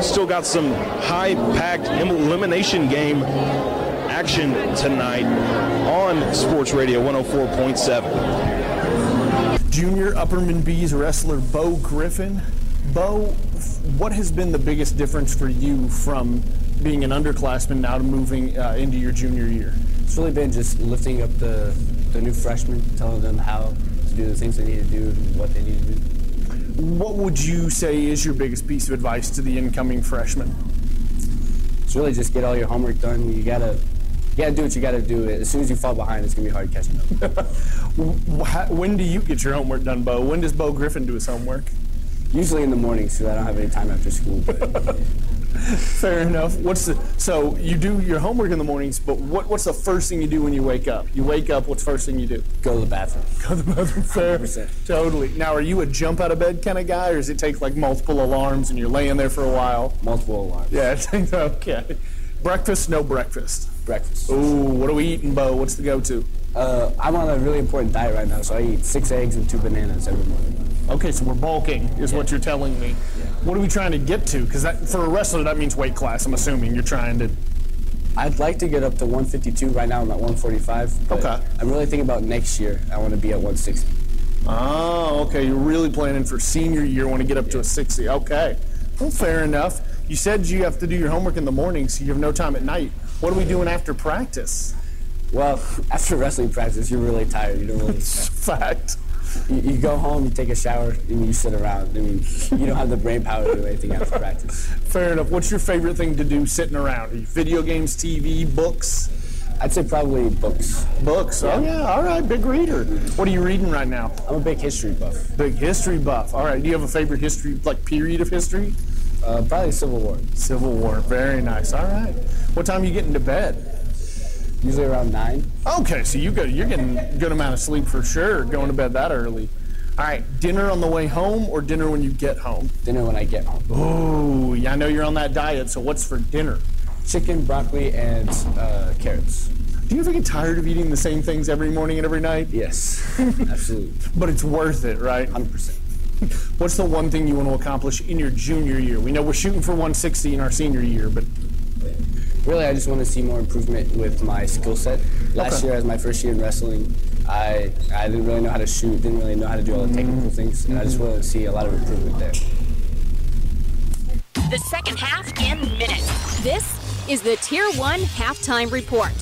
Still got some high packed elimination game action tonight on Sports Radio 104.7. Junior Upperman Bees wrestler Bo Griffin. Bo, what has been the biggest difference for you from being an underclassman now to moving uh, into your junior year? It's really been just lifting up the, the new freshmen, telling them how to do the things they need to do, and what they need to do. What would you say is your biggest piece of advice to the incoming freshmen? It's really just get all your homework done. You gotta, you gotta do what you gotta do. As soon as you fall behind, it's gonna be hard catching up. when do you get your homework done, Bo? When does Bo Griffin do his homework? Usually in the mornings, so I don't have any time after school. But Fair enough. What's the so you do your homework in the mornings, but what, what's the first thing you do when you wake up? You wake up. What's the first thing you do? Go to the bathroom. Go to the bathroom. Fair. 100%. Totally. Now, are you a jump out of bed kind of guy, or does it take like multiple alarms and you're laying there for a while? Multiple alarms. Yeah. It takes, okay. Breakfast? No breakfast. Breakfast. Ooh, what are we eating, Bo? What's the go-to? Uh, I'm on a really important diet right now, so I eat six eggs and two bananas every morning. Okay, so we're bulking, is Yeah. what you're telling me. What are we trying to get to? Because for a wrestler, that means weight class. I'm assuming you're trying to. I'd like to get up to 152. Right now I'm at 145. But Okay. I'm really thinking about next year. I want to be at 160. Oh, okay. You're really planning for senior year. Want to get up to a 60. Okay. Well, fair enough. You said you have to do your homework in the morning, so you have no time at night. What are we doing after practice? Well, after wrestling practice, you're really tired. You don't really. Fact. You, you go home, you take a shower, and you sit around. I mean, you don't have the brain power to do anything after practice. Fair enough. What's your favorite thing to do sitting around? Are you video games, TV, books? I'd say probably books. Books. Oh yeah. All right. Big reader. What are you reading right now? I'm a big history buff. Big history buff. All right. Do you have a favorite history, like period of history? Uh, probably Civil War. Civil War. Very nice. All right. What time are you getting to bed? Usually around nine. Okay, so you go, you're getting a good amount of sleep for sure, going to bed that early. All right, dinner on the way home or dinner when you get home? Dinner when I get home. Oh, yeah, I know you're on that diet, so what's for dinner? Chicken, broccoli, and uh, carrots. Do you ever get tired of eating the same things every morning and every night? Yes, absolutely. but it's worth it, right? 100%. What's the one thing you want to accomplish in your junior year? We know we're shooting for 160 in our senior year, but Really, I just want to see more improvement with my skill set. Last Okay. year, as my first year in wrestling, I I didn't really know how to shoot, didn't really know how to do all the technical things, and I just wanted to see a lot of improvement there. The second half in minutes. This is the Tier 1 halftime report.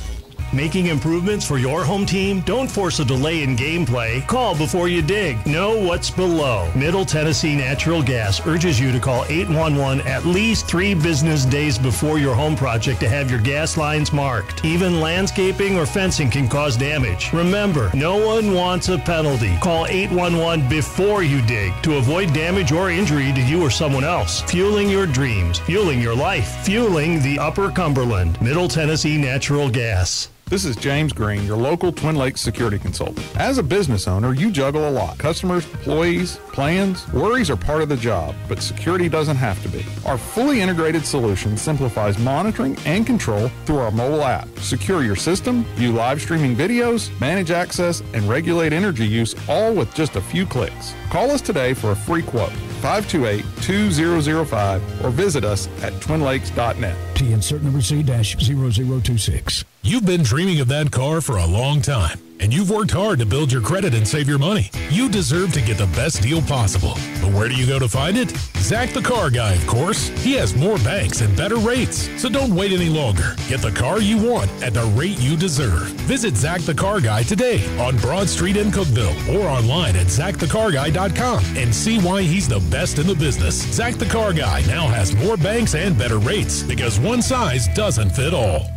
Making improvements for your home team? Don't force a delay in gameplay. Call before you dig. Know what's below. Middle Tennessee Natural Gas urges you to call 811 at least three business days before your home project to have your gas lines marked. Even landscaping or fencing can cause damage. Remember, no one wants a penalty. Call 811 before you dig to avoid damage or injury to you or someone else. Fueling your dreams, fueling your life, fueling the Upper Cumberland. Middle Tennessee Natural Gas. This is James Green, your local Twin Lakes security consultant. As a business owner, you juggle a lot. Customers, employees, plans, worries are part of the job, but security doesn't have to be. Our fully integrated solution simplifies monitoring and control through our mobile app. Secure your system, view live streaming videos, manage access, and regulate energy use all with just a few clicks. Call us today for a free quote. 528-2005 or visit us at twinlakes.net. T insert number C dash 0026. You've been dreaming of that car for a long time, and you've worked hard to build your credit and save your money. You deserve to get the best deal possible. But where do you go to find it? Zach the Car Guy, of course. He has more banks and better rates. So don't wait any longer. Get the car you want at the rate you deserve. Visit Zach the Car Guy today on Broad Street in Cookeville or online at zachthecarguy.com and see why he's the best in the business. Zach the Car Guy now has more banks and better rates because one size doesn't fit all.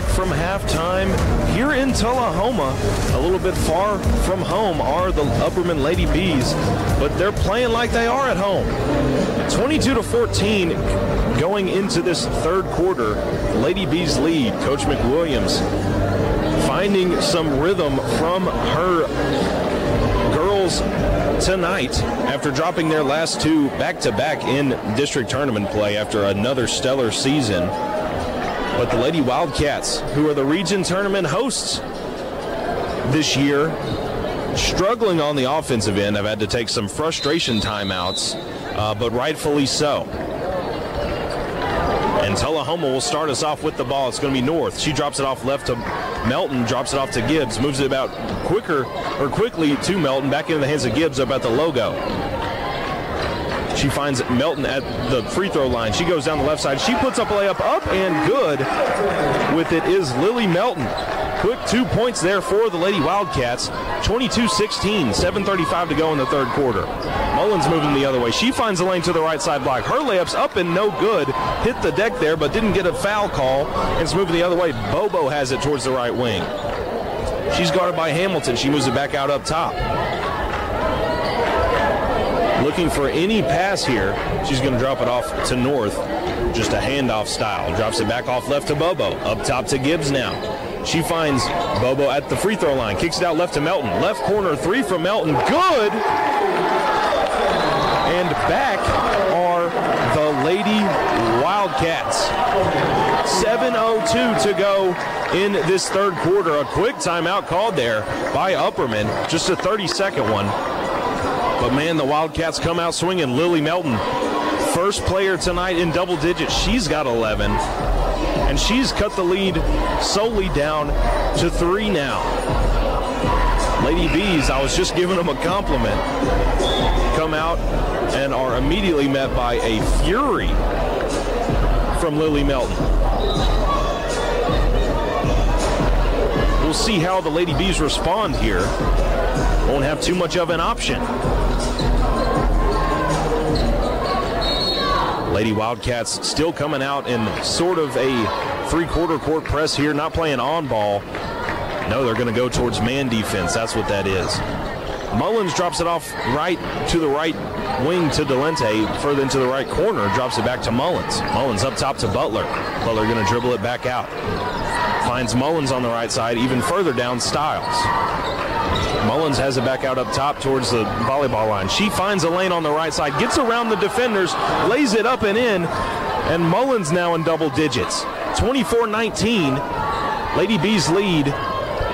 Back from halftime here in Tullahoma, a little bit far from home are the Upperman Lady Bees, but they're playing like they are at home. 22 to 14 going into this third quarter. Lady Bees lead. Coach McWilliams finding some rhythm from her girls tonight after dropping their last two back to back in district tournament play after another stellar season. But the Lady Wildcats, who are the region tournament hosts this year, struggling on the offensive end, have had to take some frustration timeouts, uh, but rightfully so. And Tullahoma will start us off with the ball. It's going to be North. She drops it off left to Melton, drops it off to Gibbs, moves it about quicker or quickly to Melton, back into the hands of Gibbs about the logo. She finds Melton at the free throw line. She goes down the left side. She puts up a layup up and good. With it is Lily Melton. Quick two points there for the Lady Wildcats. 22-16, 7.35 to go in the third quarter. Mullins moving the other way. She finds the lane to the right side block. Her layup's up and no good. Hit the deck there, but didn't get a foul call. And it's moving the other way. Bobo has it towards the right wing. She's guarded by Hamilton. She moves it back out up top. Looking for any pass here. She's going to drop it off to North. Just a handoff style. Drops it back off left to Bobo. Up top to Gibbs now. She finds Bobo at the free throw line. Kicks it out left to Melton. Left corner three from Melton. Good. And back are the Lady Wildcats. 7.02 to go in this third quarter. A quick timeout called there by Upperman, just a 30 second one. But man, the Wildcats come out swinging. Lily Melton, first player tonight in double digits. She's got 11. And she's cut the lead solely down to three now. Lady Bees, I was just giving them a compliment, come out and are immediately met by a fury from Lily Melton. We'll see how the Lady Bees respond here. Won't have too much of an option. Lady Wildcats still coming out in sort of a three-quarter court press here, not playing on ball. No, they're going to go towards man defense. That's what that is. Mullins drops it off right to the right wing to Delente, further into the right corner, drops it back to Mullins. Mullins up top to Butler. Butler going to dribble it back out. Finds Mullins on the right side, even further down Styles. Mullins has it back out up top towards the volleyball line. She finds a lane on the right side, gets around the defenders, lays it up and in, and Mullins now in double digits. 24 19. Lady Bees lead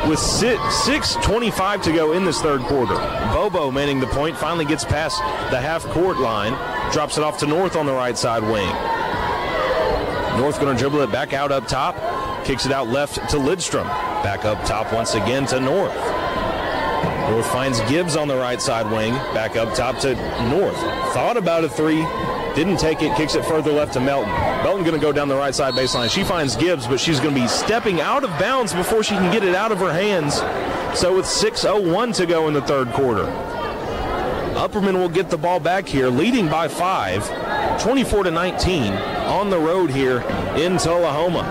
with 6.25 to go in this third quarter. Bobo manning the point, finally gets past the half court line, drops it off to North on the right side wing. North going to dribble it back out up top, kicks it out left to Lidstrom. Back up top once again to North. North finds Gibbs on the right side wing, back up top to North. Thought about a three, didn't take it, kicks it further left to Melton. Melton going to go down the right side baseline. She finds Gibbs, but she's going to be stepping out of bounds before she can get it out of her hands. So with 6.01 to go in the third quarter. Upperman will get the ball back here, leading by five, 24 to 19, on the road here in Tullahoma.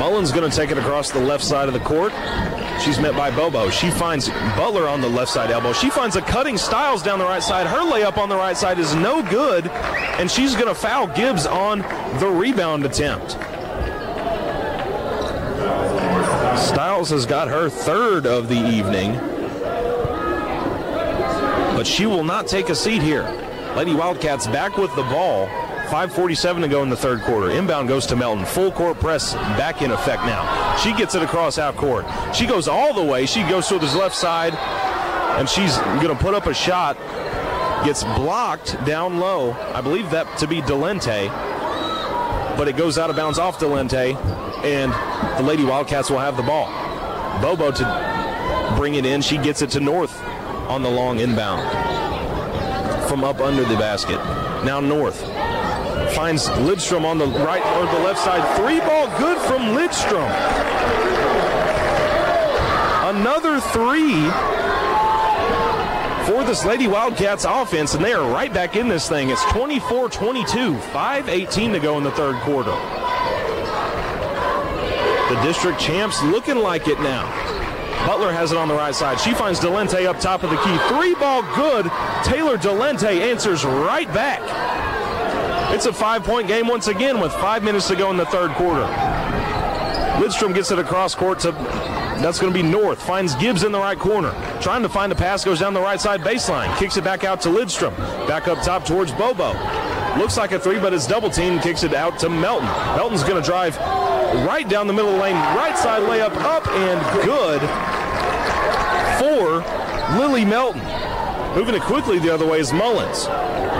Mullins going to take it across the left side of the court. She's met by Bobo. She finds Butler on the left side elbow. She finds a cutting Styles down the right side. Her layup on the right side is no good, and she's going to foul Gibbs on the rebound attempt. Styles has got her third of the evening, but she will not take a seat here. Lady Wildcats back with the ball. 5.47 to go in the third quarter. Inbound goes to Melton. Full court press back in effect now. She gets it across half court. She goes all the way. She goes to the left side, and she's going to put up a shot. Gets blocked down low. I believe that to be Delente, but it goes out of bounds off Delente, and the Lady Wildcats will have the ball. Bobo to bring it in. She gets it to North on the long inbound from up under the basket. Now North finds Lidstrom on the right or the left side. Three ball good from Lidstrom. Another three for this Lady Wildcats offense, and they are right back in this thing. It's 24 22, 5 18 to go in the third quarter. The district champs looking like it now. Butler has it on the right side. She finds Delente up top of the key. Three ball good. Taylor Delente answers right back. It's a five point game once again with five minutes to go in the third quarter. Lidstrom gets it across court to, that's going to be North. Finds Gibbs in the right corner. Trying to find the pass, goes down the right side baseline. Kicks it back out to Lidstrom. Back up top towards Bobo. Looks like a three, but it's double team. Kicks it out to Melton. Melton's going to drive right down the middle of the lane. Right side layup up and good for Lily Melton. Moving it quickly the other way is Mullins.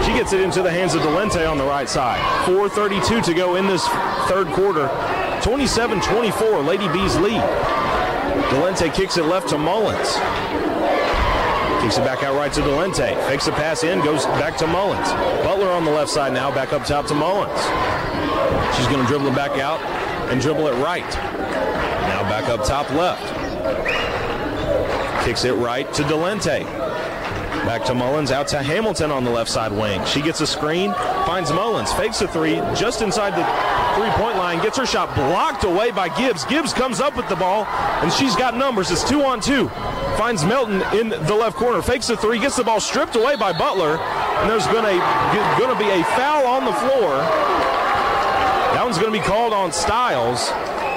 She gets it into the hands of Delente on the right side. 4.32 to go in this third quarter. 27-24, Lady Bees lead. Delente kicks it left to Mullins. Kicks it back out right to Delente. Fakes the pass in, goes back to Mullins. Butler on the left side now, back up top to Mullins. She's going to dribble it back out and dribble it right. Now back up top left. Kicks it right to Delente. Back to Mullins, out to Hamilton on the left side wing. She gets a screen, finds Mullins, fakes a three, just inside the three-point line, gets her shot blocked away by Gibbs. Gibbs comes up with the ball, and she's got numbers. It's two on two. Finds Melton in the left corner, fakes a three, gets the ball stripped away by Butler, and there's going to be a foul on the floor. That one's going to be called on Styles.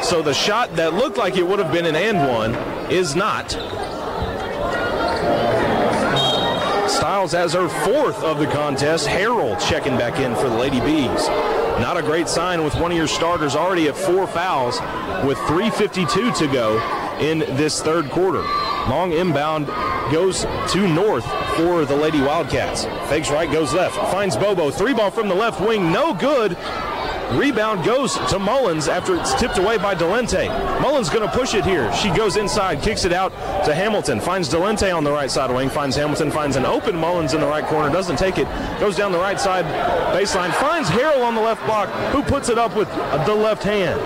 So the shot that looked like it would have been an and one is not. Styles has her fourth of the contest. Harrell checking back in for the Lady Bees. Not a great sign with one of your starters already at four fouls with 3.52 to go in this third quarter. Long inbound goes to North for the Lady Wildcats. Fakes right, goes left, finds Bobo. Three ball from the left wing, no good. Rebound goes to Mullins after it's tipped away by Delente. Mullins going to push it here. She goes inside, kicks it out to Hamilton, finds Delente on the right side wing, finds Hamilton, finds an open Mullins in the right corner, doesn't take it, goes down the right side baseline, finds Harrell on the left block, who puts it up with the left hand.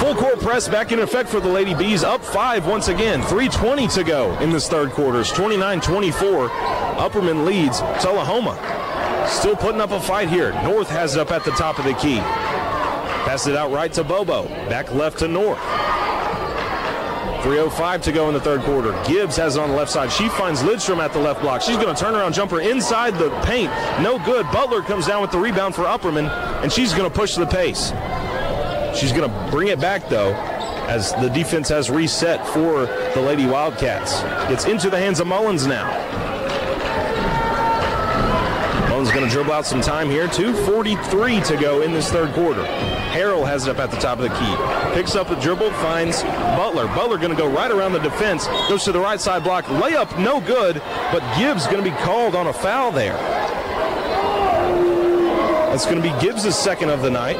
Full court press back in effect for the Lady Bees. Up five once again. 3.20 to go in this third quarter. It's 29 24. Upperman leads Tullahoma. Still putting up a fight here. North has it up at the top of the key. Pass it out right to Bobo. Back left to North. 3.05 to go in the third quarter. Gibbs has it on the left side. She finds Lidstrom at the left block. She's going to turn around jumper inside the paint. No good. Butler comes down with the rebound for Upperman, and she's going to push the pace. She's going to bring it back, though, as the defense has reset for the Lady Wildcats. It's into the hands of Mullins now. Mullins going to dribble out some time here. 2.43 to go in this third quarter. Harrell has it up at the top of the key. Picks up the dribble, finds Butler. Butler going to go right around the defense, goes to the right side block. Layup, no good, but Gibbs going to be called on a foul there. That's going to be Gibbs' second of the night.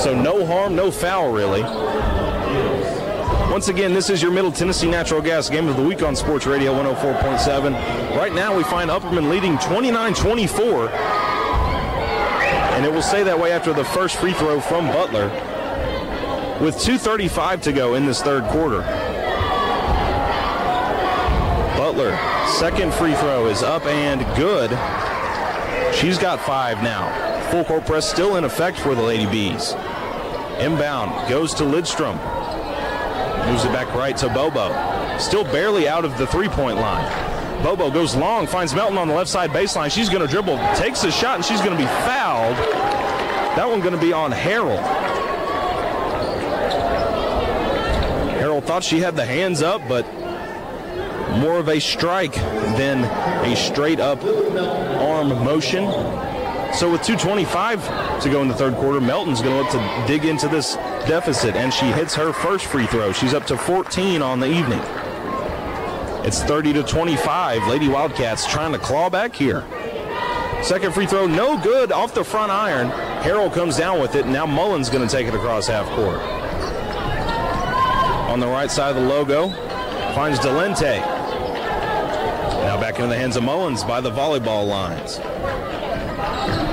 So no harm, no foul, really. Once again, this is your Middle Tennessee Natural Gas Game of the Week on Sports Radio 104.7. Right now, we find Upperman leading 29 24. And it will stay that way after the first free throw from Butler. With 2.35 to go in this third quarter. Butler, second free throw is up and good. She's got five now. Full court press still in effect for the Lady Bees. Inbound goes to Lidstrom. Moves it back right to Bobo. Still barely out of the three point line. Bobo goes long, finds Melton on the left side baseline. She's going to dribble, takes a shot, and she's going to be fouled. That one going to be on Harrell. Harrell thought she had the hands up, but more of a strike than a straight up arm motion. So with 2.25 to go in the third quarter, Melton's going to look to dig into this deficit, and she hits her first free throw. She's up to 14 on the evening. It's 30 to 25. Lady Wildcats trying to claw back here. Second free throw, no good off the front iron. Harrell comes down with it, now Mullins going to take it across half court. On the right side of the logo, finds Delente. Now back into the hands of Mullins by the volleyball lines.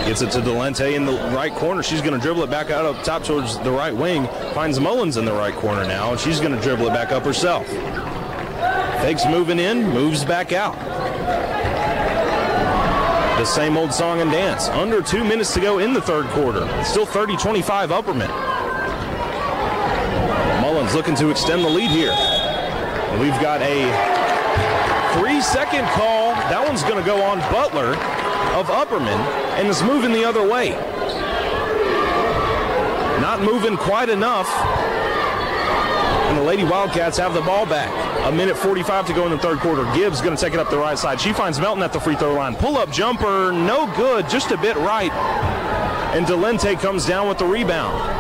Gets it to Delente in the right corner. She's going to dribble it back out up top towards the right wing. Finds Mullins in the right corner now, and she's going to dribble it back up herself. Fakes moving in, moves back out. The same old song and dance. Under two minutes to go in the third quarter. Still 30 25 Upperman. Mullins looking to extend the lead here. We've got a three second call. That one's going to go on Butler of Upperman and is moving the other way. Not moving quite enough. And the Lady Wildcats have the ball back. A minute 45 to go in the third quarter. Gibbs going to take it up the right side. She finds Melton at the free throw line. Pull up jumper, no good, just a bit right. And Delente comes down with the rebound.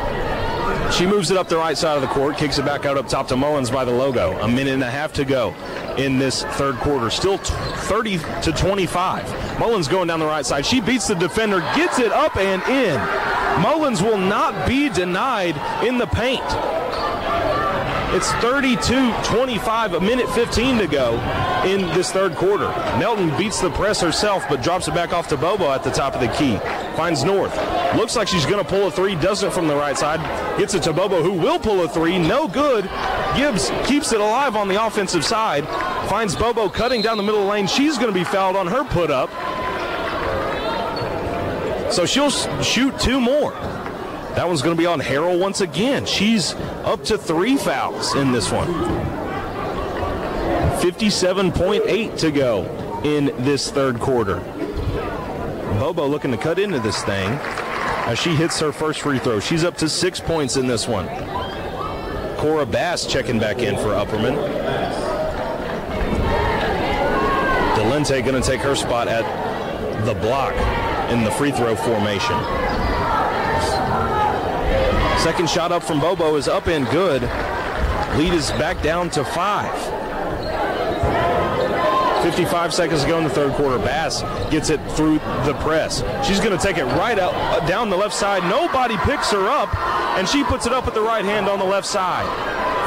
She moves it up the right side of the court, kicks it back out up top to Mullins by the logo. A minute and a half to go in this third quarter. Still 30 to 25. Mullins going down the right side. She beats the defender, gets it up and in. Mullins will not be denied in the paint. It's 32-25, a minute 15 to go in this third quarter. Melton beats the press herself, but drops it back off to Bobo at the top of the key. Finds North. Looks like she's going to pull a three, doesn't from the right side. Gets it to Bobo, who will pull a three. No good. Gibbs keeps it alive on the offensive side. Finds Bobo cutting down the middle lane. She's going to be fouled on her put up. So she'll shoot two more. That one's going to be on Harrell once again. She's up to three fouls in this one. 57.8 to go in this third quarter. Bobo looking to cut into this thing as she hits her first free throw. She's up to six points in this one. Cora Bass checking back in for Upperman. Delente going to take her spot at the block. in the free throw formation. Second shot up from Bobo is up and good. Lead is back down to five. 55 seconds to go in the third quarter. Bass gets it through the press. She's going to take it right out uh, down the left side. Nobody picks her up, and she puts it up with the right hand on the left side.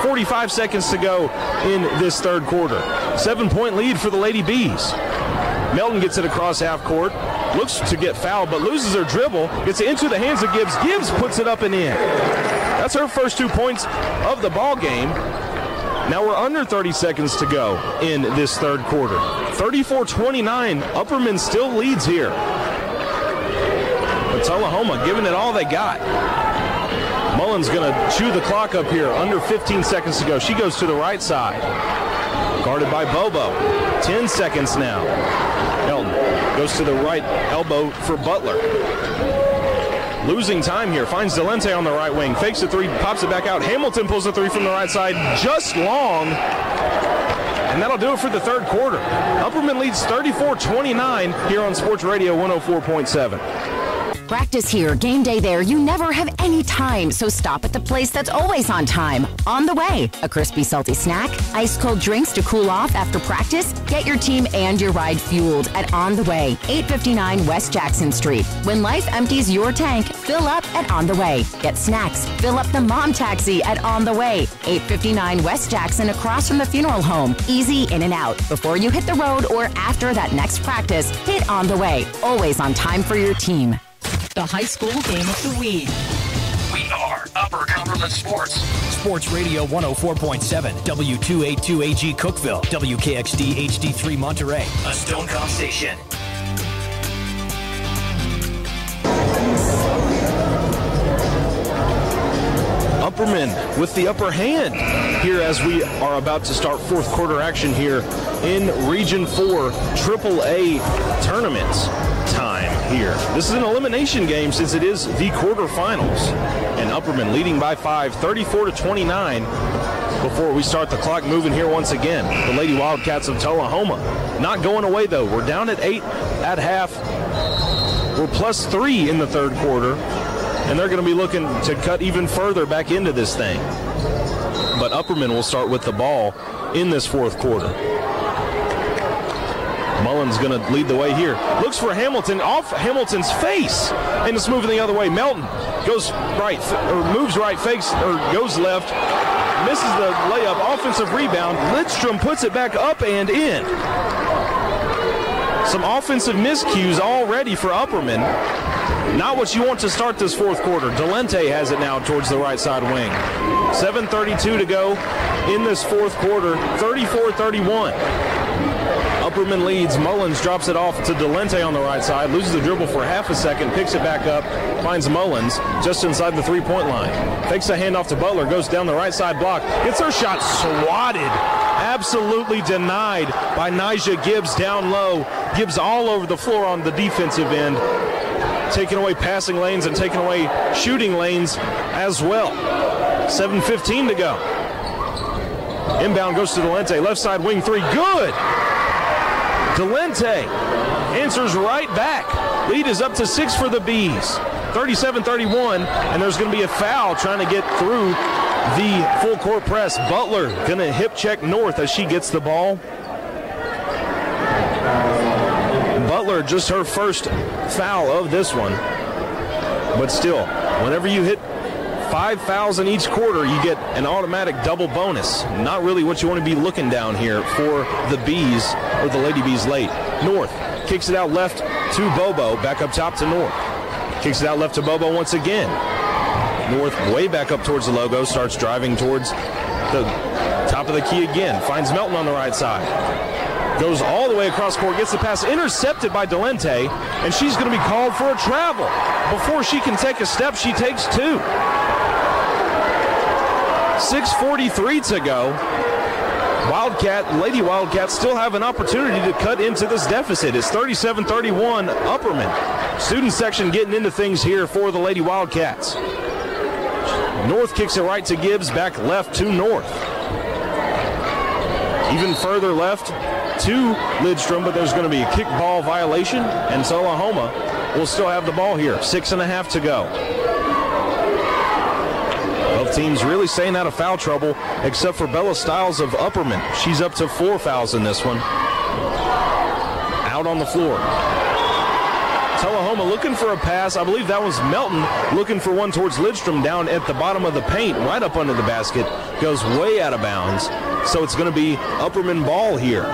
45 seconds to go in this third quarter. Seven point lead for the Lady Bees. Melton gets it across half court, looks to get fouled, but loses her dribble, gets it into the hands of Gibbs. Gibbs puts it up and in. That's her first two points of the ball game. Now we're under 30 seconds to go in this third quarter. 34-29, Upperman still leads here. But Tullahoma giving it all they got. Mullins going to chew the clock up here. Under 15 seconds to go. She goes to the right side. Guarded by Bobo. 10 seconds now. Elton goes to the right elbow for Butler. Losing time here. Finds Delente on the right wing. Fakes the three, pops it back out. Hamilton pulls the three from the right side. Just long. And that'll do it for the third quarter. Upperman leads 34 29 here on Sports Radio 104.7. Practice here, game day there. You never have any time, so stop at the place that's always on time. On the way, a crispy, salty snack, ice cold drinks to cool off after practice. Get your team and your ride fueled at On the Way, 859 West Jackson Street. When life empties your tank, fill up at On the Way. Get snacks, fill up the mom taxi at On the Way, 859 West Jackson across from the funeral home. Easy in and out. Before you hit the road or after that next practice, hit On the Way. Always on time for your team the high school game of the week. We are Upper Cumberland Sports. Sports Radio 104.7, W282AG Cookeville, WKXD HD3 Monterey, a Stone Stonecom station. Upperman with the upper hand here as we are about to start fourth quarter action here in Region 4 AAA tournaments time here. This is an elimination game since it is the quarterfinals. And Upperman leading by five, 34 to 29 before we start the clock moving here once again. The Lady Wildcats of Tullahoma not going away though. We're down at eight at half. We're plus three in the third quarter, and they're going to be looking to cut even further back into this thing. But Upperman will start with the ball in this fourth quarter. Mullins going to lead the way here. Looks for Hamilton off Hamilton's face, and it's moving the other way. Melton goes right or moves right, fakes or goes left, misses the layup. Offensive rebound. Lidstrom puts it back up and in. Some offensive miscues already for Upperman. Not what you want to start this fourth quarter. Delente has it now towards the right side wing. 7.32 to go in this fourth quarter, 34 31. Upperman leads. Mullins drops it off to Delente on the right side, loses the dribble for half a second, picks it back up, finds Mullins just inside the three point line. Takes a handoff to Butler, goes down the right side block, gets her shot swatted. Absolutely denied by Nija Gibbs down low. Gibbs all over the floor on the defensive end, taking away passing lanes and taking away shooting lanes as well. 7.15 to go. Inbound goes to Delente, left side wing three, good. Delente answers right back. Lead is up to six for the Bees. 37 31, and there's going to be a foul trying to get through the full court press. Butler going to hip check north as she gets the ball. Butler, just her first foul of this one. But still, whenever you hit five fouls in each quarter, you get an automatic double bonus. Not really what you want to be looking down here for the Bees or the Lady Bees late. North kicks it out left to Bobo, back up top to North. Kicks it out left to Bobo once again. North way back up towards the logo, starts driving towards the top of the key again. Finds Melton on the right side. Goes all the way across court, gets the pass intercepted by Delente, and she's going to be called for a travel. Before she can take a step, she takes two. 6.43 to go. Wildcat, Lady Wildcats still have an opportunity to cut into this deficit. It's 37 31 Upperman. Student section getting into things here for the Lady Wildcats. North kicks it right to Gibbs, back left to North. Even further left to Lidstrom, but there's going to be a kickball violation, and Tullahoma will still have the ball here. Six and a half to go. Both teams really staying out of foul trouble, except for Bella Stiles of Upperman. She's up to four fouls in this one. Out on the floor. Tullahoma looking for a pass. I believe that was Melton looking for one towards Lidstrom down at the bottom of the paint, right up under the basket. Goes way out of bounds. So it's going to be Upperman ball here.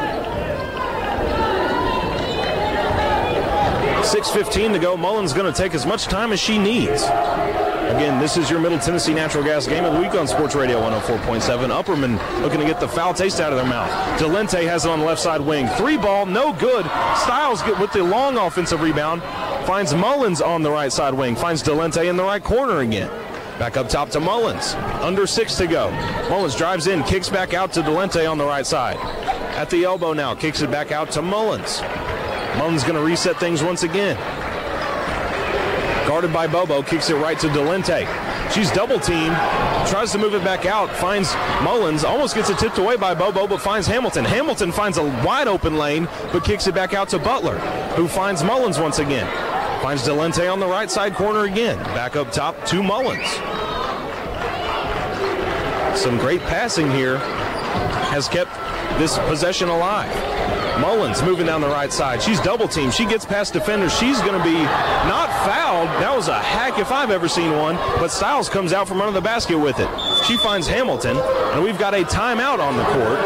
6.15 to go. Mullins going to take as much time as she needs. Again, this is your Middle Tennessee Natural Gas Game of the Week on Sports Radio 104.7. Upperman looking to get the foul taste out of their mouth. Delente has it on the left side wing. Three ball, no good. Styles get with the long offensive rebound. Finds Mullins on the right side wing. Finds Delente in the right corner again. Back up top to Mullins. Under six to go. Mullins drives in, kicks back out to Delente on the right side. At the elbow now, kicks it back out to Mullins. Mullins going to reset things once again. Guarded by Bobo, kicks it right to Delente. She's double teamed, tries to move it back out, finds Mullins, almost gets it tipped away by Bobo, but finds Hamilton. Hamilton finds a wide open lane, but kicks it back out to Butler, who finds Mullins once again. Finds Delente on the right side corner again. Back up top to Mullins. Some great passing here has kept this possession alive. Mullins moving down the right side. She's double teamed. She gets past defenders. She's going to be not fouled. That was a hack if I've ever seen one. But Styles comes out from under the basket with it. She finds Hamilton, and we've got a timeout on the court.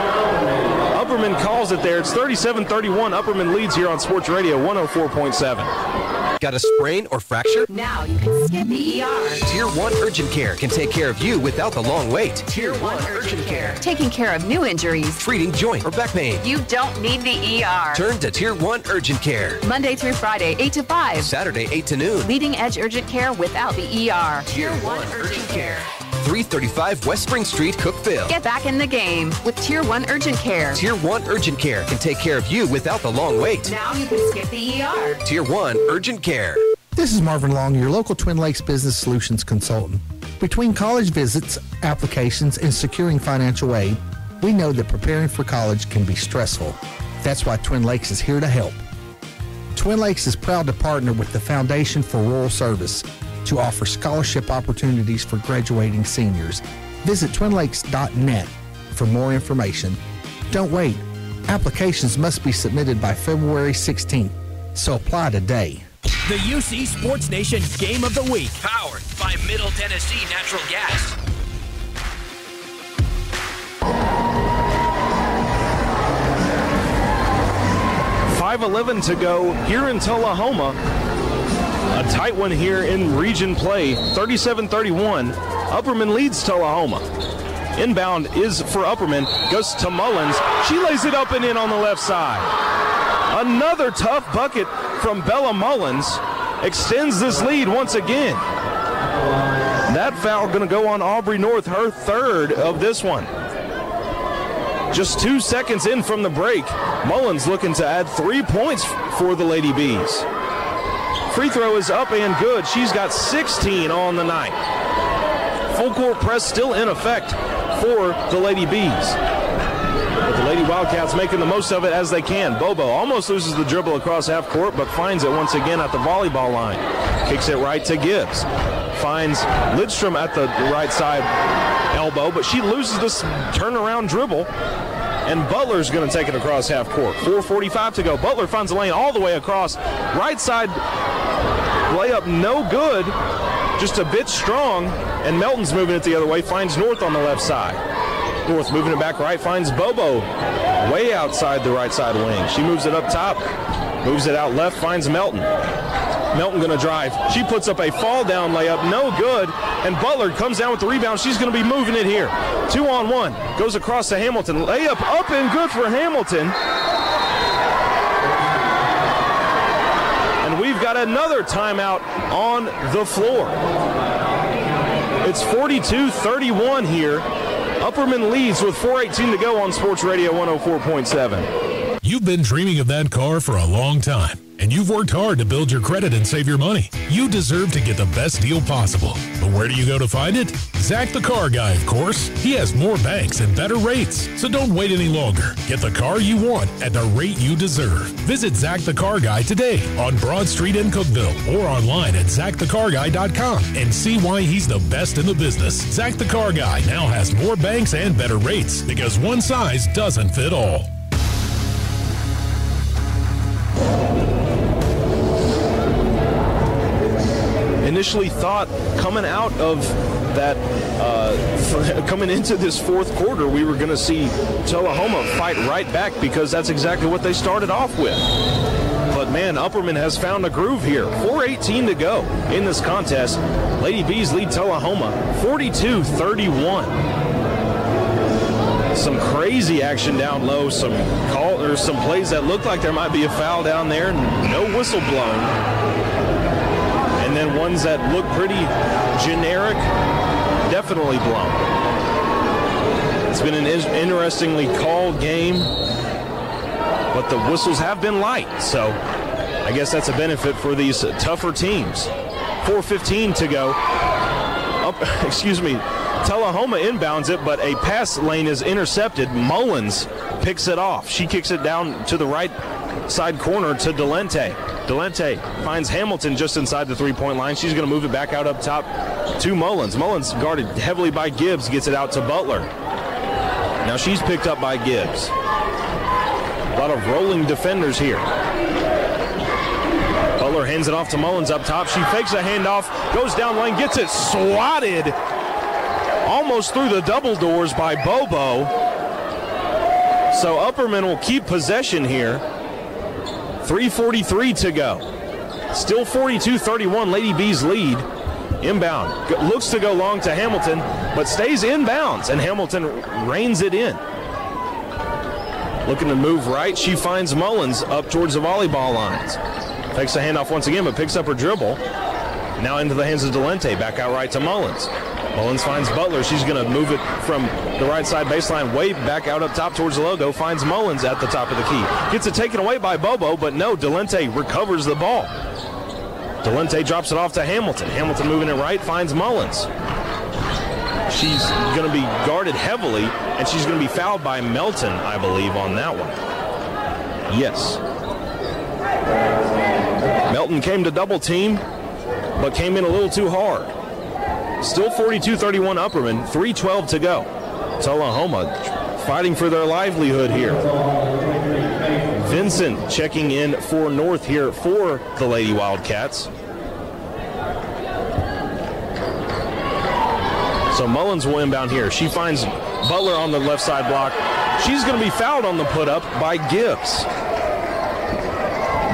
Upperman calls it there. It's 37 31. Upperman leads here on Sports Radio 104.7. Got a sprain or fracture? Now you can skip the ER. Tier 1 Urgent Care can take care of you without the long wait. Tier 1 Urgent Care. Taking care of new injuries. Treating joint or back pain. You don't need the ER. Turn to Tier 1 Urgent Care. Monday through Friday, 8 to 5. Saturday, 8 to noon. Leading edge urgent care without the ER. Tier 1 Urgent Care. 335 West Spring Street, Cookeville. Get back in the game with Tier 1 Urgent Care. Tier 1 Urgent Care can take care of you without the long wait. Now you can skip the ER. Tier 1 Urgent Care. This is Marvin Long, your local Twin Lakes Business Solutions consultant. Between college visits, applications, and securing financial aid, we know that preparing for college can be stressful. That's why Twin Lakes is here to help. Twin Lakes is proud to partner with the Foundation for Rural Service to offer scholarship opportunities for graduating seniors. Visit twinlakes.net for more information. Don't wait. Applications must be submitted by February 16th, so apply today. The UC Sports Nation Game of the Week, powered by Middle Tennessee Natural Gas. Five eleven to go here in Tullahoma. A tight one here in region play, 37-31. Upperman leads Tullahoma. Inbound is for Upperman, goes to Mullins. She lays it up and in on the left side. Another tough bucket from Bella Mullins extends this lead once again. That foul going to go on Aubrey North, her third of this one. Just two seconds in from the break, Mullins looking to add three points for the Lady Bees. Free throw is up and good. She's got 16 on the night. Full court press still in effect for the Lady Bees. But the Lady Wildcats making the most of it as they can. Bobo almost loses the dribble across half court, but finds it once again at the volleyball line. Kicks it right to Gibbs. Finds Lidstrom at the right side elbow, but she loses this turnaround dribble. And Butler's going to take it across half court. 4.45 to go. Butler finds a lane all the way across. Right side layup, no good. Just a bit strong. And Melton's moving it the other way. Finds North on the left side. North moving it back right, finds Bobo way outside the right side wing. She moves it up top, moves it out left, finds Melton. Melton going to drive. She puts up a fall down layup, no good. And Butler comes down with the rebound. She's going to be moving it here. Two on one. Goes across to Hamilton. Layup up and good for Hamilton. And we've got another timeout on the floor. It's 42 31 here. Upperman leads with 4.18 to go on Sports Radio 104.7. You've been dreaming of that car for a long time. And you've worked hard to build your credit and save your money. You deserve to get the best deal possible. But where do you go to find it? Zach the Car Guy, of course. He has more banks and better rates. So don't wait any longer. Get the car you want at the rate you deserve. Visit Zach the Car Guy today on Broad Street in Cookeville or online at zachthecarguy.com and see why he's the best in the business. Zach the Car Guy now has more banks and better rates because one size doesn't fit all. Initially thought coming out of that, uh, coming into this fourth quarter, we were going to see Tullahoma fight right back because that's exactly what they started off with. But man, Upperman has found a groove here. 4.18 to go in this contest. Lady Bees lead Tullahoma 42 31 some crazy action down low, some call or some plays that look like there might be a foul down there, no whistle blown. And then ones that look pretty generic, definitely blown. It's been an interestingly called game, but the whistles have been light, so I guess that's a benefit for these tougher teams. 4.15 to go. Up, excuse me, Tullahoma inbounds it, but a pass lane is intercepted. Mullins picks it off. She kicks it down to the right side corner to Delente. Delente finds Hamilton just inside the three point line. She's going to move it back out up top to Mullins. Mullins guarded heavily by Gibbs, gets it out to Butler. Now she's picked up by Gibbs. A lot of rolling defenders here. Butler hands it off to Mullins up top. She fakes a handoff, goes down lane, gets it swatted almost through the double doors by Bobo. So Upperman will keep possession here. 3.43 to go. Still 42 31, Lady Bees lead. Inbound. Looks to go long to Hamilton, but stays inbounds, and Hamilton reins it in. Looking to move right, she finds Mullins up towards the volleyball lines. Takes the handoff once again, but picks up her dribble. Now into the hands of Delente, back out right to Mullins. Mullins finds Butler. She's going to move it from the right side baseline way back out up top towards the logo. Finds Mullins at the top of the key. Gets it taken away by Bobo, but no, Delente recovers the ball. Delente drops it off to Hamilton. Hamilton moving it right, finds Mullins. She's going to be guarded heavily, and she's going to be fouled by Melton, I believe, on that one. Yes. Melton came to double team, but came in a little too hard. Still 42-31 Upperman, 3.12 to go. Tullahoma fighting for their livelihood here. Vincent checking in for North here for the Lady Wildcats. So Mullins will inbound here. She finds Butler on the left side block. She's going to be fouled on the put up by Gibbs.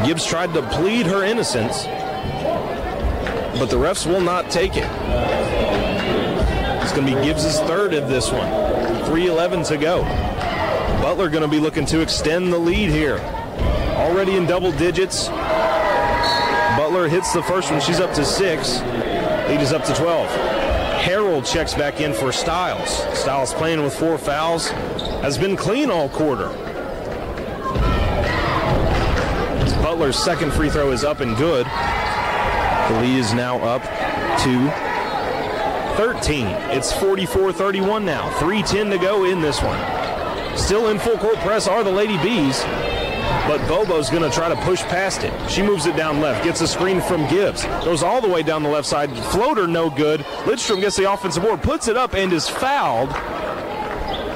Gibbs tried to plead her innocence, but the refs will not take it. It's going to be Gibbs' third of this one. 3.11 to go. Butler going to be looking to extend the lead here. Already in double digits. Butler hits the first one. She's up to six. Lead is up to 12. Harrell checks back in for Styles. Styles playing with four fouls. Has been clean all quarter. Butler's second free throw is up and good. The lead is now up to 13. It's 44-31 now. 3.10 to go in this one. Still in full court press are the Lady Bees, but Bobo's going to try to push past it. She moves it down left, gets a screen from Gibbs, goes all the way down the left side. Floater no good. Lidstrom gets the offensive board, puts it up, and is fouled.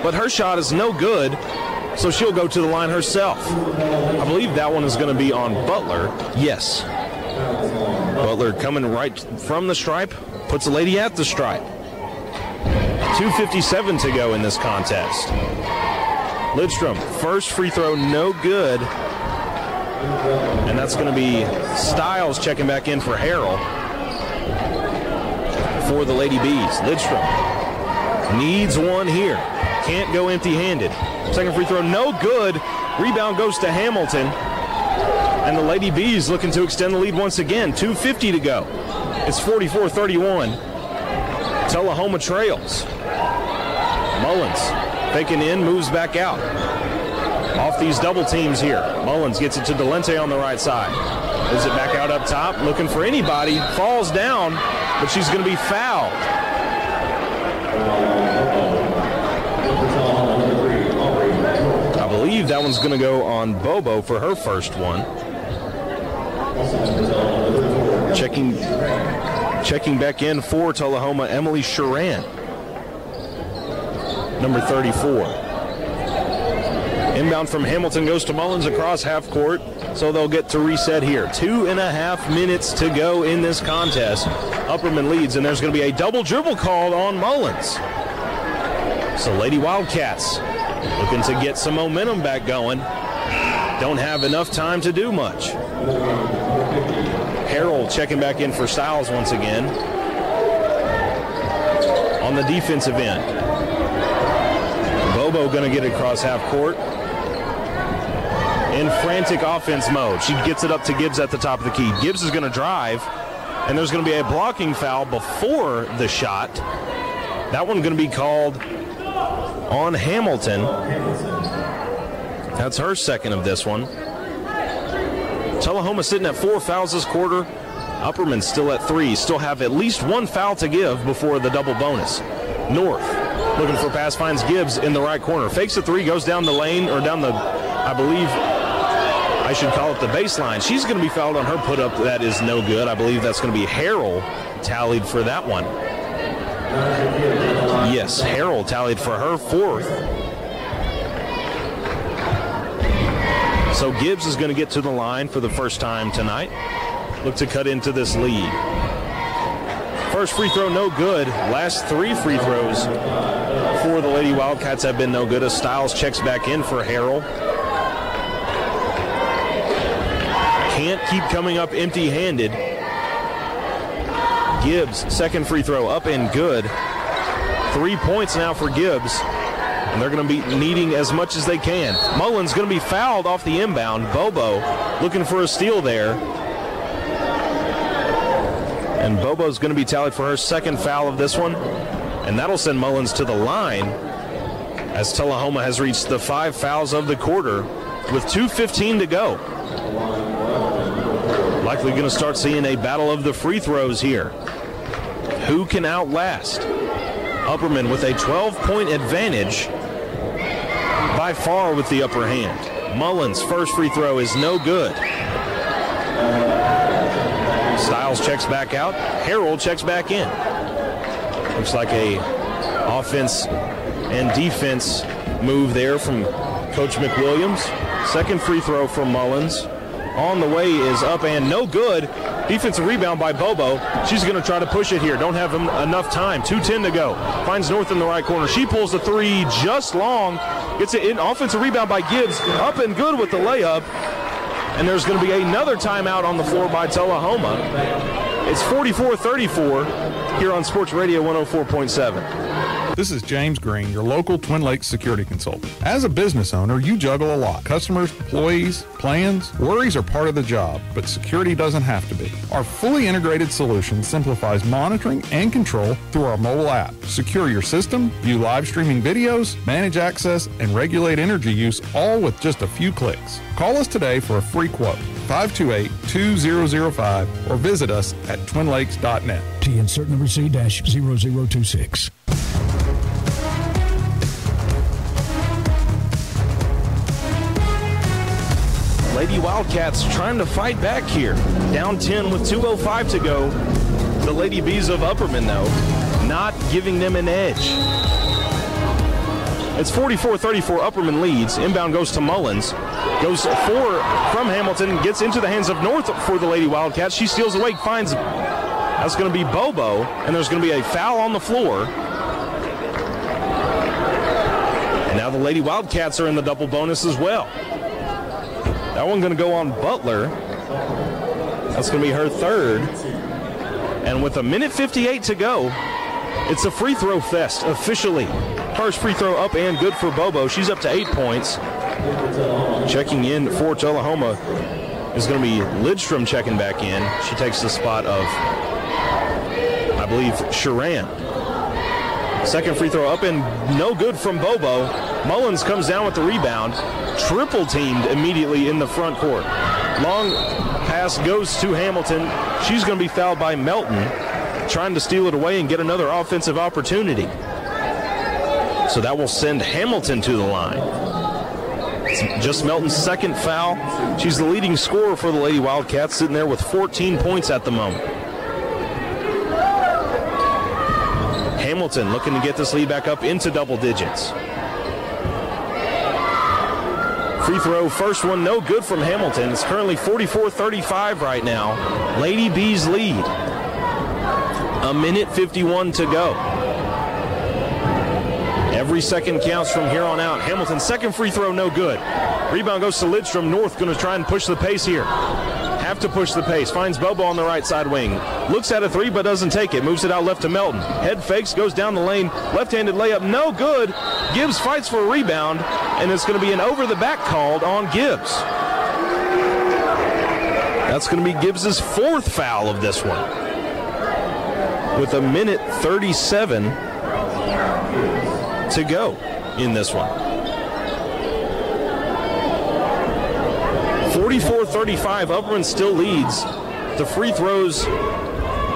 But her shot is no good, so she'll go to the line herself. I believe that one is going to be on Butler. Yes. Butler coming right from the stripe, puts a lady at the stripe. 2.57 to go in this contest. Lidstrom, first free throw, no good. And that's going to be Styles checking back in for Harrell for the Lady Bees. Lidstrom needs one here. Can't go empty handed. Second free throw, no good. Rebound goes to Hamilton. And the Lady Bees looking to extend the lead once again. 2.50 to go. It's 44 31. Tullahoma trails. Mullins faking in, moves back out. off these double teams here. Mullins gets it to Delente on the right side. Moves it back out up top, looking for anybody. Falls down, but she's going to be fouled. I believe that one's going to go on Bobo for her first one. Checking, checking back in for Tullahoma, Emily Sharan, number 34. Inbound from Hamilton goes to Mullins across half court, so they'll get to reset here. Two and a half minutes to go in this contest. Upperman leads, and there's going to be a double dribble called on Mullins. So Lady Wildcats looking to get some momentum back going. Don't have enough time to do much. Harrell checking back in for Styles once again. On the defensive end. Bobo going to get it across half court. In frantic offense mode. She gets it up to Gibbs at the top of the key. Gibbs is going to drive, and there's going to be a blocking foul before the shot. That one going to be called on Hamilton. That's her second of this one. Tullahoma sitting at four fouls this quarter. Upperman still at three. Still have at least one foul to give before the double bonus. North looking for pass, finds Gibbs in the right corner. Fakes a three, goes down the lane or down the, I believe, I should call it the baseline. She's going to be fouled on her put up. That is no good. I believe that's going to be Harrell tallied for that one. Yes, Harrell tallied for her fourth. So Gibbs is going to get to the line for the first time tonight. Look to cut into this lead. First free throw, no good. Last three free throws for the Lady Wildcats have been no good as Styles checks back in for Harrell. Can't keep coming up empty handed. Gibbs, second free throw up and good. Three points now for Gibbs. And they're going to be needing as much as they can. Mullins going to be fouled off the inbound. Bobo looking for a steal there. And Bobo's going to be tallied for her second foul of this one. And that'll send Mullins to the line as Tullahoma has reached the five fouls of the quarter with 2.15 to go. Likely going to start seeing a battle of the free throws here. Who can outlast? Upperman with a 12 point advantage, by far with the upper hand. Mullins' first free throw is no good. Styles checks back out. Harrell checks back in. Looks like a offense and defense move there from Coach McWilliams. Second free throw from Mullins. On the way is up and no good. Defensive rebound by Bobo. She's going to try to push it here. Don't have enough time. 2.10 to go. Finds North in the right corner. She pulls the three just long. Gets it in. Offensive rebound by Gibbs. Up and good with the layup. And there's going to be another timeout on the floor by Tullahoma. It's 44-34 here on Sports Radio 104.7. This is James Green, your local Twin Lakes security consultant. As a business owner, you juggle a lot. Customers, employees, plans, worries are part of the job, but security doesn't have to be. Our fully integrated solution simplifies monitoring and control through our mobile app. Secure your system, view live streaming videos, manage access, and regulate energy use all with just a few clicks. Call us today for a free quote. 528-2005 or visit us at twinlakes.net. T insert number C-0026. Lady Wildcats trying to fight back here. Down 10 with 2.05 to go. The Lady Bees of Upperman, though, not giving them an edge. It's 44-34. Upperman leads. Inbound goes to Mullins. Goes four from Hamilton. Gets into the hands of North for the Lady Wildcats. She steals away. Finds that's going to be Bobo, and there's going to be a foul on the floor. And now the Lady Wildcats are in the double bonus as well. That one's going to go on Butler. That's going to be her third. And with a minute 58 to go, it's a free throw fest officially. First free throw up and good for Bobo. She's up to eight points. Checking in for Tullahoma is going to be Lidstrom checking back in. She takes the spot of, I believe, Sharan. Second free throw up and no good from Bobo. Mullins comes down with the rebound. Triple teamed immediately in the front court. Long pass goes to Hamilton. She's going to be fouled by Melton, trying to steal it away and get another offensive opportunity. So that will send Hamilton to the line. It's just Melton's second foul. She's the leading scorer for the Lady Wildcats, sitting there with 14 points at the moment. Hamilton looking to get this lead back up into double digits. Free throw, first one, no good from Hamilton. It's currently 44 35 right now. Lady Bees lead. A minute 51 to go. Every second counts from here on out. Hamilton, second free throw, no good. Rebound goes to Lidstrom. North going to try and push the pace here. Have to push the pace. Finds Bobo on the right side wing. Looks at a three, but doesn't take it. Moves it out left to Melton. Head fakes, goes down the lane. Left handed layup, no good. Gibbs fights for a rebound, and it's going to be an over the back called on Gibbs. That's going to be Gibbs's fourth foul of this one. With a minute 37 to go in this one. 44 35. Upperman still leads. The free throws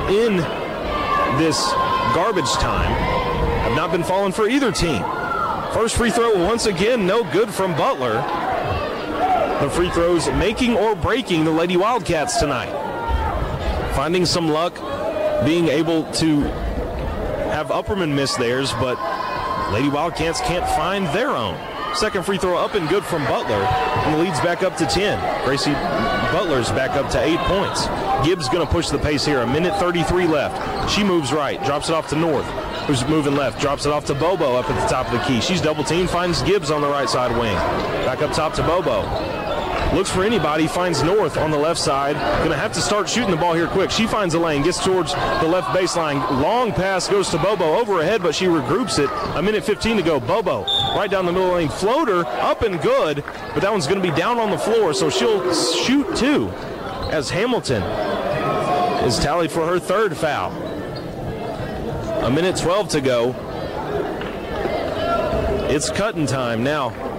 in this garbage time have not been falling for either team. First free throw, once again, no good from Butler. The free throws making or breaking the Lady Wildcats tonight. Finding some luck, being able to have Upperman miss theirs, but Lady Wildcats can't find their own. Second free throw up and good from Butler, and the lead's back up to 10. Gracie Butler's back up to eight points. Gibbs going to push the pace here. A minute 33 left. She moves right, drops it off to North, who's moving left, drops it off to Bobo up at the top of the key. She's double teamed, finds Gibbs on the right side wing. Back up top to Bobo looks for anybody, finds North on the left side. Gonna have to start shooting the ball here quick. She finds a lane, gets towards the left baseline. Long pass goes to Bobo over ahead, but she regroups it. A minute 15 to go. Bobo right down the middle lane. Floater up and good, but that one's gonna be down on the floor, so she'll shoot two as Hamilton is tallied for her third foul. A minute 12 to go. It's cutting time now.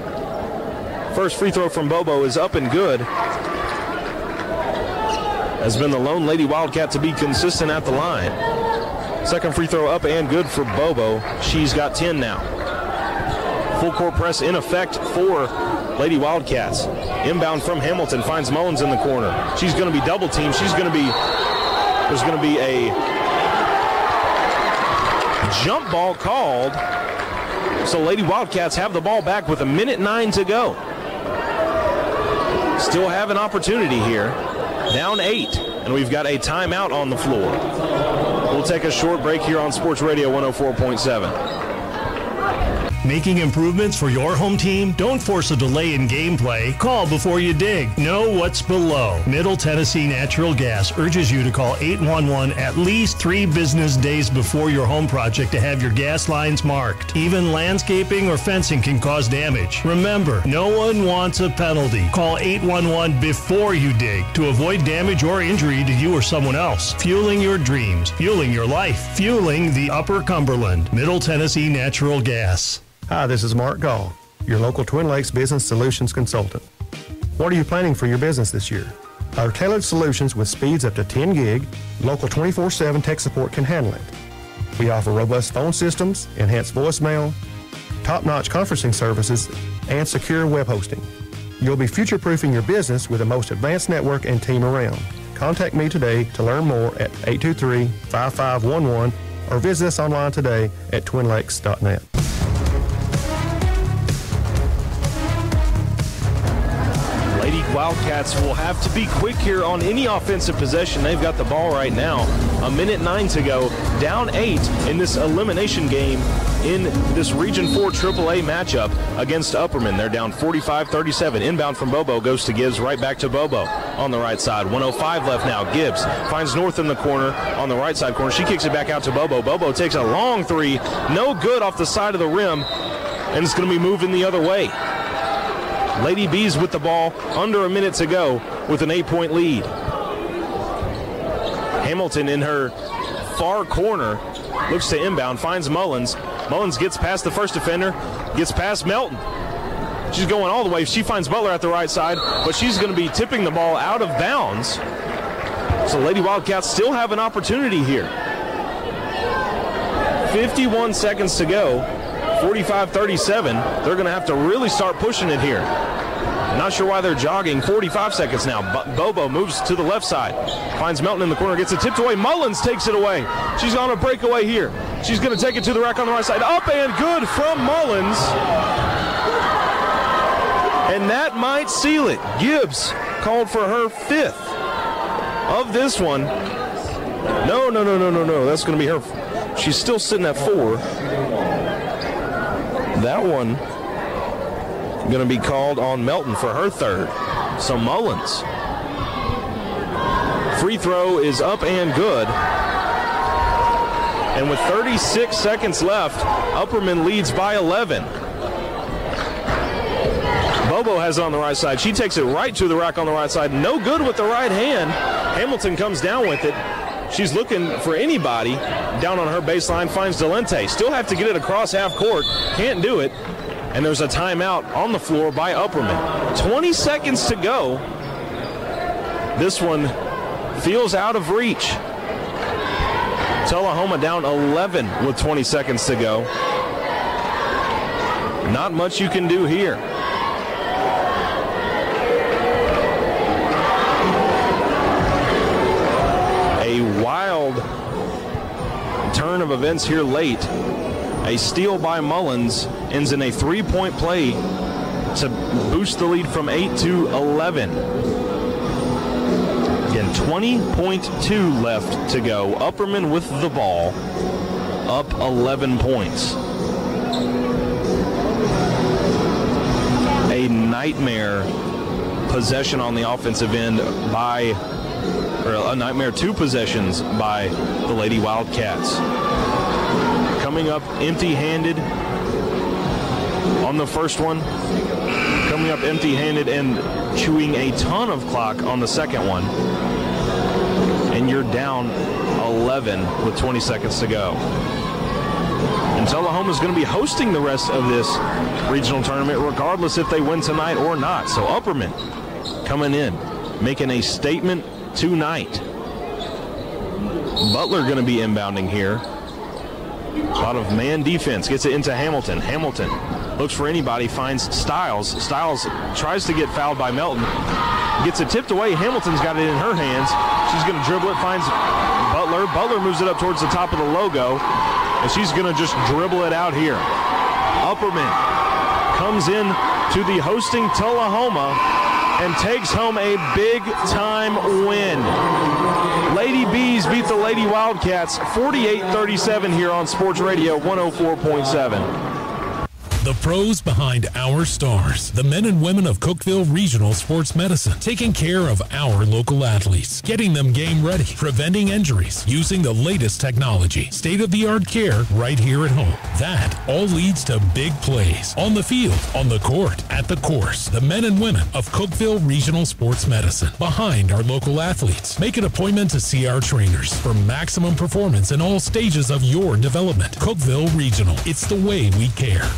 First free throw from Bobo is up and good. Has been the lone Lady Wildcat to be consistent at the line. Second free throw up and good for Bobo. She's got 10 now. Full court press in effect for Lady Wildcats. Inbound from Hamilton finds Mullins in the corner. She's going to be double teamed. She's going to be there's going to be a jump ball called. So Lady Wildcats have the ball back with a minute nine to go. Still have an opportunity here. Down eight, and we've got a timeout on the floor. We'll take a short break here on Sports Radio 104.7. Making improvements for your home team? Don't force a delay in gameplay. Call before you dig. Know what's below. Middle Tennessee Natural Gas urges you to call 811 at least three business days before your home project to have your gas lines marked. Even landscaping or fencing can cause damage. Remember, no one wants a penalty. Call 811 before you dig to avoid damage or injury to you or someone else. Fueling your dreams, fueling your life, fueling the Upper Cumberland. Middle Tennessee Natural Gas. Hi, this is Mark Gall, your local Twin Lakes Business Solutions Consultant. What are you planning for your business this year? Our tailored solutions with speeds up to 10 gig, local 24 7 tech support can handle it. We offer robust phone systems, enhanced voicemail, top notch conferencing services, and secure web hosting. You'll be future proofing your business with the most advanced network and team around. Contact me today to learn more at 823 5511 or visit us online today at twinlakes.net. Wildcats will have to be quick here on any offensive possession. They've got the ball right now. A minute nine to go. Down eight in this elimination game in this Region 4 AAA matchup against Upperman. They're down 45 37. Inbound from Bobo goes to Gibbs, right back to Bobo on the right side. 105 left now. Gibbs finds North in the corner on the right side corner. She kicks it back out to Bobo. Bobo takes a long three. No good off the side of the rim, and it's going to be moving the other way. Lady Bees with the ball under a minute to go with an eight point lead. Hamilton in her far corner looks to inbound, finds Mullins. Mullins gets past the first defender, gets past Melton. She's going all the way. She finds Butler at the right side, but she's going to be tipping the ball out of bounds. So Lady Wildcats still have an opportunity here. 51 seconds to go. 45 37. They're going to have to really start pushing it here. Not sure why they're jogging. 45 seconds now. Bobo moves to the left side. Finds Melton in the corner. Gets it tipped away. Mullins takes it away. She's on a breakaway here. She's going to take it to the rack on the right side. Up and good from Mullins. And that might seal it. Gibbs called for her fifth of this one. No, no, no, no, no, no. That's going to be her. She's still sitting at four. That one going to be called on Melton for her third. So Mullins. Free throw is up and good. And with 36 seconds left, Upperman leads by 11. Bobo has it on the right side. She takes it right to the rack on the right side. No good with the right hand. Hamilton comes down with it. She's looking for anybody down on her baseline, finds Delente. Still have to get it across half court. Can't do it. And there's a timeout on the floor by Upperman. 20 seconds to go. This one feels out of reach. Tullahoma down 11 with 20 seconds to go. Not much you can do here. A wild turn of events here late. A steal by Mullins ends in a three point play to boost the lead from 8 to 11. Again, 20.2 left to go. Upperman with the ball, up 11 points. A nightmare possession on the offensive end by, a nightmare two possessions by the Lady Wildcats. Coming up empty handed on the first one. Coming up empty handed and chewing a ton of clock on the second one. And you're down 11 with 20 seconds to go. And Tullahoma is going to be hosting the rest of this regional tournament, regardless if they win tonight or not. So Upperman coming in, making a statement tonight. Butler going to be inbounding here. A lot of man defense. Gets it into Hamilton. Hamilton looks for anybody, finds Styles. Styles tries to get fouled by Melton. Gets it tipped away. Hamilton's got it in her hands. She's going to dribble it, finds Butler. Butler moves it up towards the top of the logo, and she's going to just dribble it out here. Upperman comes in to the hosting Tullahoma and takes home a big time win. Lady Bees beat the Lady Wildcats 48 37 here on Sports Radio 104.7. The pros behind our stars, the men and women of Cookeville Regional Sports Medicine, taking care of our local athletes, getting them game ready, preventing injuries, using the latest technology, state of the art care right here at home. That all leads to big plays on the field, on the court, at the course. The men and women of Cookeville Regional Sports Medicine, behind our local athletes. Make an appointment to see our trainers for maximum performance in all stages of your development. Cookeville Regional, it's the way we care.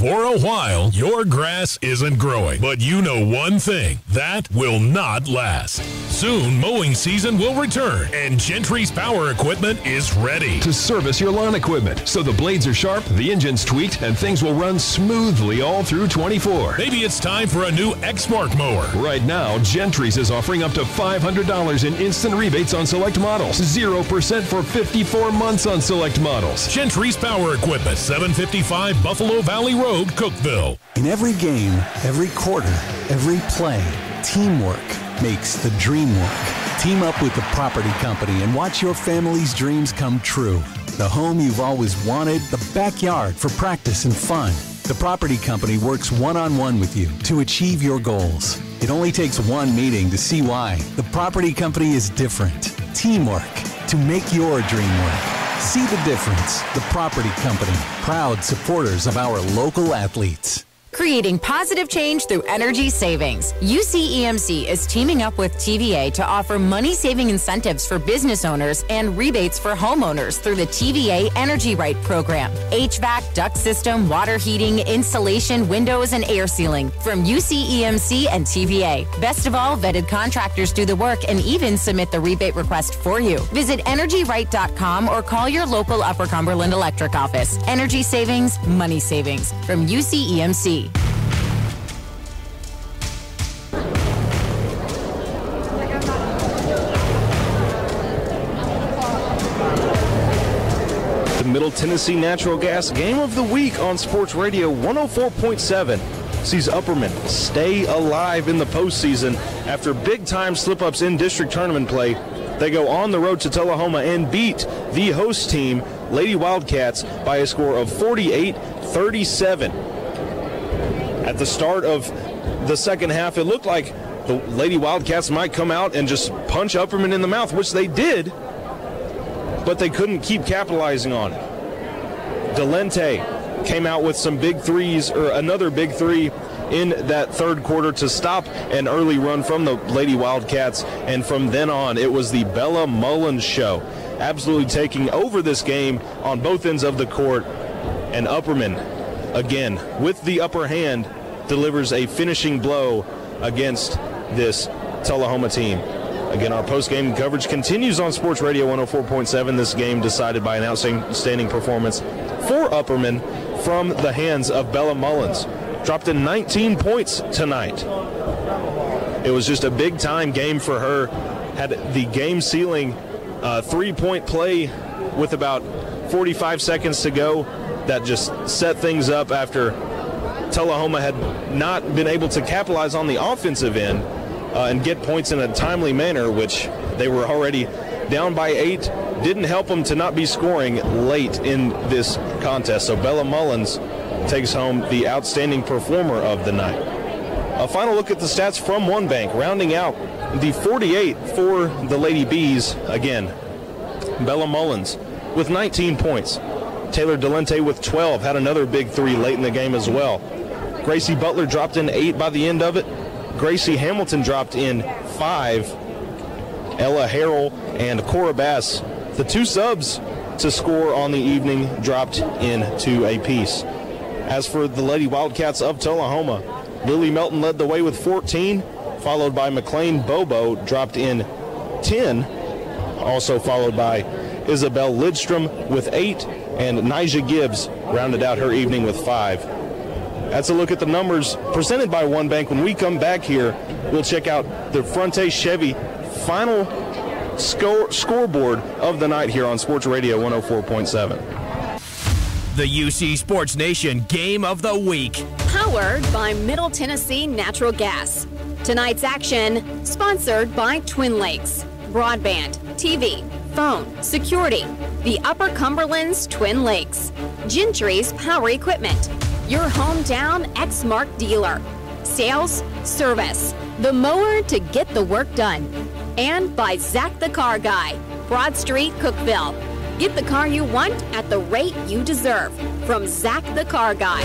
For a while, your grass isn't growing, but you know one thing that will not last. Soon, mowing season will return, and Gentry's power equipment is ready to service your lawn equipment so the blades are sharp, the engine's tweaked, and things will run smoothly all through 24. Maybe it's time for a new Exmark mower. Right now, Gentry's is offering up to $500 in instant rebates on select models, 0% for 54 months on select models. Gentry's power equipment, 755 Buffalo Valley Road. Road, Cookeville. In every game, every quarter, every play, teamwork makes the dream work. Team up with the property company and watch your family's dreams come true. The home you've always wanted, the backyard for practice and fun. The property company works one on one with you to achieve your goals. It only takes one meeting to see why. The property company is different. Teamwork to make your dream work. See the difference. The Property Company, proud supporters of our local athletes. Creating positive change through energy savings. UCEMC is teaming up with TVA to offer money saving incentives for business owners and rebates for homeowners through the TVA Energy Right program. HVAC, duct system, water heating, insulation, windows, and air sealing from UCEMC and TVA. Best of all, vetted contractors do the work and even submit the rebate request for you. Visit EnergyRight.com or call your local Upper Cumberland Electric office. Energy savings, money savings from UCEMC. Middle Tennessee Natural Gas Game of the Week on Sports Radio 104.7 sees Upperman stay alive in the postseason after big time slip ups in district tournament play. They go on the road to Tullahoma and beat the host team, Lady Wildcats, by a score of 48 37. At the start of the second half, it looked like the Lady Wildcats might come out and just punch Upperman in the mouth, which they did but they couldn't keep capitalizing on it. Delente came out with some big threes, or another big three in that third quarter to stop an early run from the Lady Wildcats. And from then on, it was the Bella Mullins show, absolutely taking over this game on both ends of the court. And Upperman, again, with the upper hand, delivers a finishing blow against this Tullahoma team. Again, our post-game coverage continues on Sports Radio 104.7. This game decided by an outstanding performance for Upperman from the hands of Bella Mullins. Dropped in 19 points tonight. It was just a big-time game for her. Had the game-sealing uh, three-point play with about 45 seconds to go that just set things up after Tullahoma had not been able to capitalize on the offensive end uh, and get points in a timely manner, which they were already down by eight. Didn't help them to not be scoring late in this contest. So Bella Mullins takes home the outstanding performer of the night. A final look at the stats from One Bank, rounding out the 48 for the Lady Bees. Again, Bella Mullins with 19 points. Taylor Delente with 12 had another big three late in the game as well. Gracie Butler dropped in eight by the end of it. Gracie Hamilton dropped in five. Ella Harrell and Cora Bass, the two subs to score on the evening, dropped in two apiece. As for the Lady Wildcats of Tullahoma, Lily Melton led the way with 14, followed by McLean Bobo, dropped in 10, also followed by Isabel Lidstrom with eight, and Nija Gibbs rounded out her evening with five. That's a look at the numbers presented by One Bank. When we come back here, we'll check out the Fronte Chevy final score, scoreboard of the night here on Sports Radio 104.7. The UC Sports Nation Game of the Week. Powered by Middle Tennessee Natural Gas. Tonight's action sponsored by Twin Lakes. Broadband, TV, phone, security. The Upper Cumberland's Twin Lakes. Gentry's Power Equipment. Your hometown Exmark dealer. Sales, service. The mower to get the work done. And by Zach the Car Guy. Broad Street, Cookeville. Get the car you want at the rate you deserve. From Zach the Car Guy.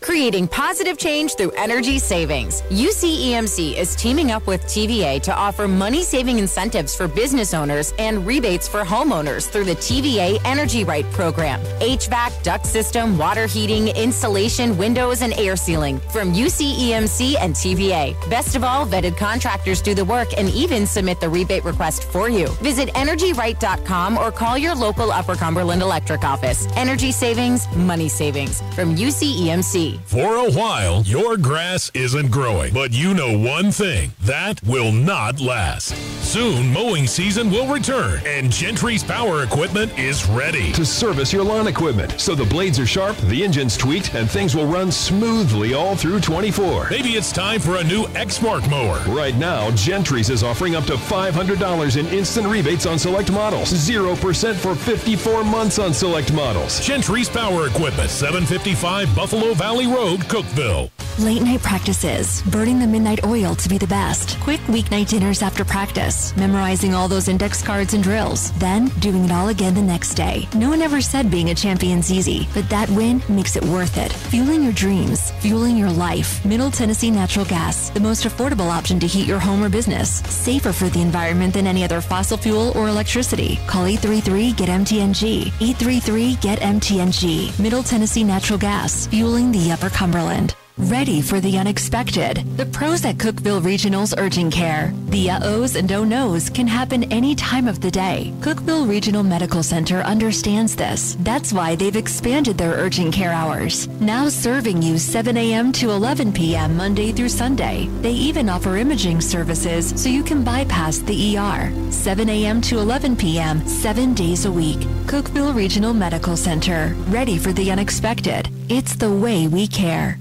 Creating positive change through energy savings. UCEMC is teaming up with TVA to offer money saving incentives for business owners and rebates for homeowners through the TVA Energy Right program. HVAC, duct system, water heating, insulation, windows, and air sealing from UCEMC and TVA. Best of all, vetted contractors do the work and even submit the rebate request for you. Visit EnergyRight.com or call your local Upper Cumberland Electric office. Energy savings, money savings from UCEMC. For a while, your grass isn't growing, but you know one thing that will not last. Soon, mowing season will return, and Gentry's Power Equipment is ready to service your lawn equipment so the blades are sharp, the engine's tweaked, and things will run smoothly all through 24. Maybe it's time for a new Exmark mower. Right now, Gentry's is offering up to $500 in instant rebates on select models, 0% for 54 months on select models. Gentry's Power Equipment, 755 Buffalo Valley Road, Cookeville. Late night practices, burning the midnight oil to be the best. Quick weeknight dinners after practice, memorizing all those index cards and drills, then doing it all again the next day. No one ever said being a champion's easy, but that win makes it worth it. Fueling your dreams, fueling your life. Middle Tennessee Natural Gas, the most affordable option to heat your home or business. Safer for the environment than any other fossil fuel or electricity. Call 833 GET MTNG. 833 GET MTNG. Middle Tennessee Natural Gas, fueling the Upper Cumberland. Ready for the unexpected. The pros at Cookeville Regional's Urgent Care. The uh-ohs and don't-knows can happen any time of the day. Cookeville Regional Medical Center understands this. That's why they've expanded their urgent care hours. Now serving you 7 a.m. to 11 p.m. Monday through Sunday. They even offer imaging services so you can bypass the ER. 7 a.m. to 11 p.m. seven days a week. Cookeville Regional Medical Center. Ready for the unexpected. It's the way we care.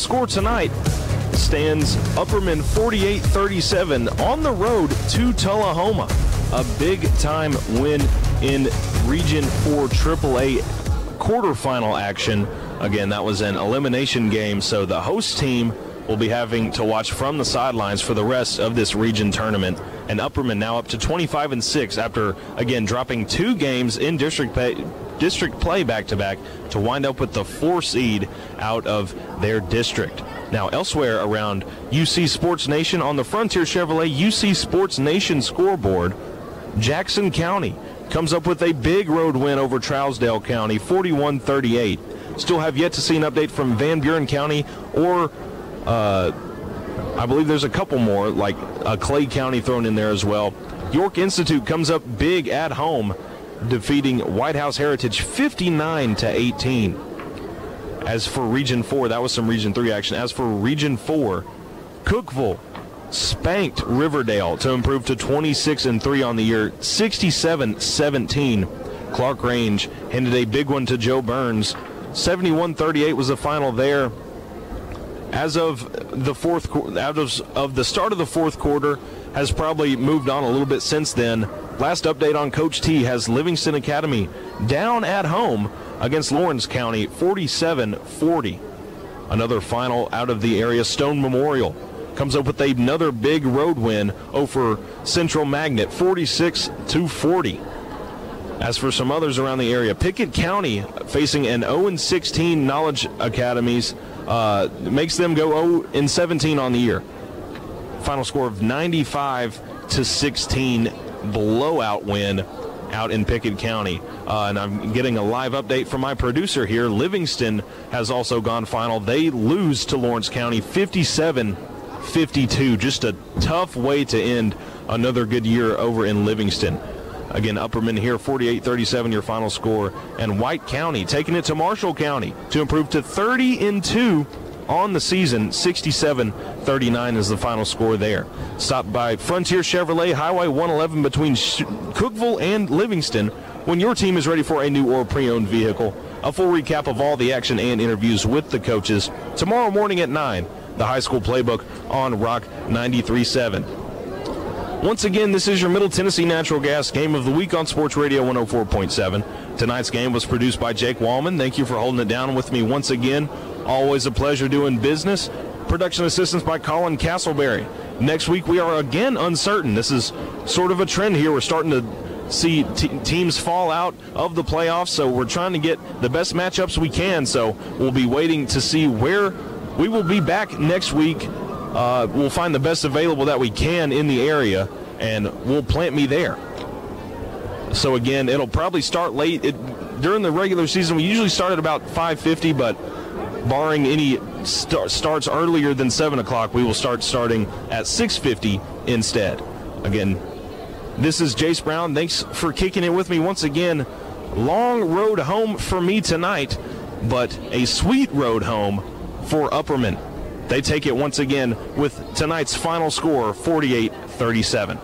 Score tonight stands Upperman 48-37 on the road to Tullahoma. A big time win in Region 4 AAA quarterfinal action. Again, that was an elimination game, so the host team will be having to watch from the sidelines for the rest of this region tournament. And Upperman now up to 25 and 6 after again dropping two games in district pay, district play back to back to wind up with the four seed out of their district. Now, elsewhere around UC Sports Nation on the Frontier Chevrolet UC Sports Nation scoreboard, Jackson County comes up with a big road win over Trousdale County, 41 38. Still have yet to see an update from Van Buren County or uh, I believe there's a couple more, like uh, Clay County thrown in there as well. York Institute comes up big at home, defeating White House Heritage 59 to 18. As for Region 4, that was some Region 3 action. As for Region 4, Cookeville spanked Riverdale to improve to 26 and 3 on the year, 67-17. Clarkrange handed a big one to Jo Byrns. 71-38 was the final there. As of the fourth, out of, of the start of the fourth quarter, has probably moved on a little bit since then. Last update on Coach T has Livingston Academy down at home against Lawrence County 47-40. Another final out of the area, Stone Memorial comes up with another big road win over Central Magnet 46 to 40. As for some others around the area, Pickett County facing an 0 16 Knowledge Academies uh, makes them go 0 17 on the year. Final score of 95 to 16 blowout win out in Pickett County. Uh, and I'm getting a live update from my producer here. Livingston has also gone final. They lose to Lawrence County 57 52. Just a tough way to end another good year over in Livingston. Again, Upperman here, 48-37, your final score. And White County taking it to Marshall County to improve to 30 and 2 on the season. 67-39 is the final score there. Stopped by Frontier Chevrolet, Highway 111 between Cookeville and Livingston. When your team is ready for a new or pre-owned vehicle, a full recap of all the action and interviews with the coaches tomorrow morning at 9. The high school playbook on Rock 93.7. Once again, this is your Middle Tennessee Natural Gas Game of the Week on Sports Radio 104.7. Tonight's game was produced by Jake Wallman. Thank you for holding it down with me once again. Always a pleasure doing business. Production assistance by Colin Castleberry. Next week, we are again uncertain. This is sort of a trend here. We're starting to see t- teams fall out of the playoffs, so we're trying to get the best matchups we can. So we'll be waiting to see where we will be back next week uh, we'll find the best available that we can in the area, and we'll plant me there. So again, it'll probably start late. It, during the regular season, we usually start at about 5:50, but barring any st- starts earlier than 7 o'clock, we will start starting at 6:50 instead. Again, this is Jace Brown. Thanks for kicking it with me once again. Long road home for me tonight, but a sweet road home for Upperman. They take it once again with tonight's final score 48 37.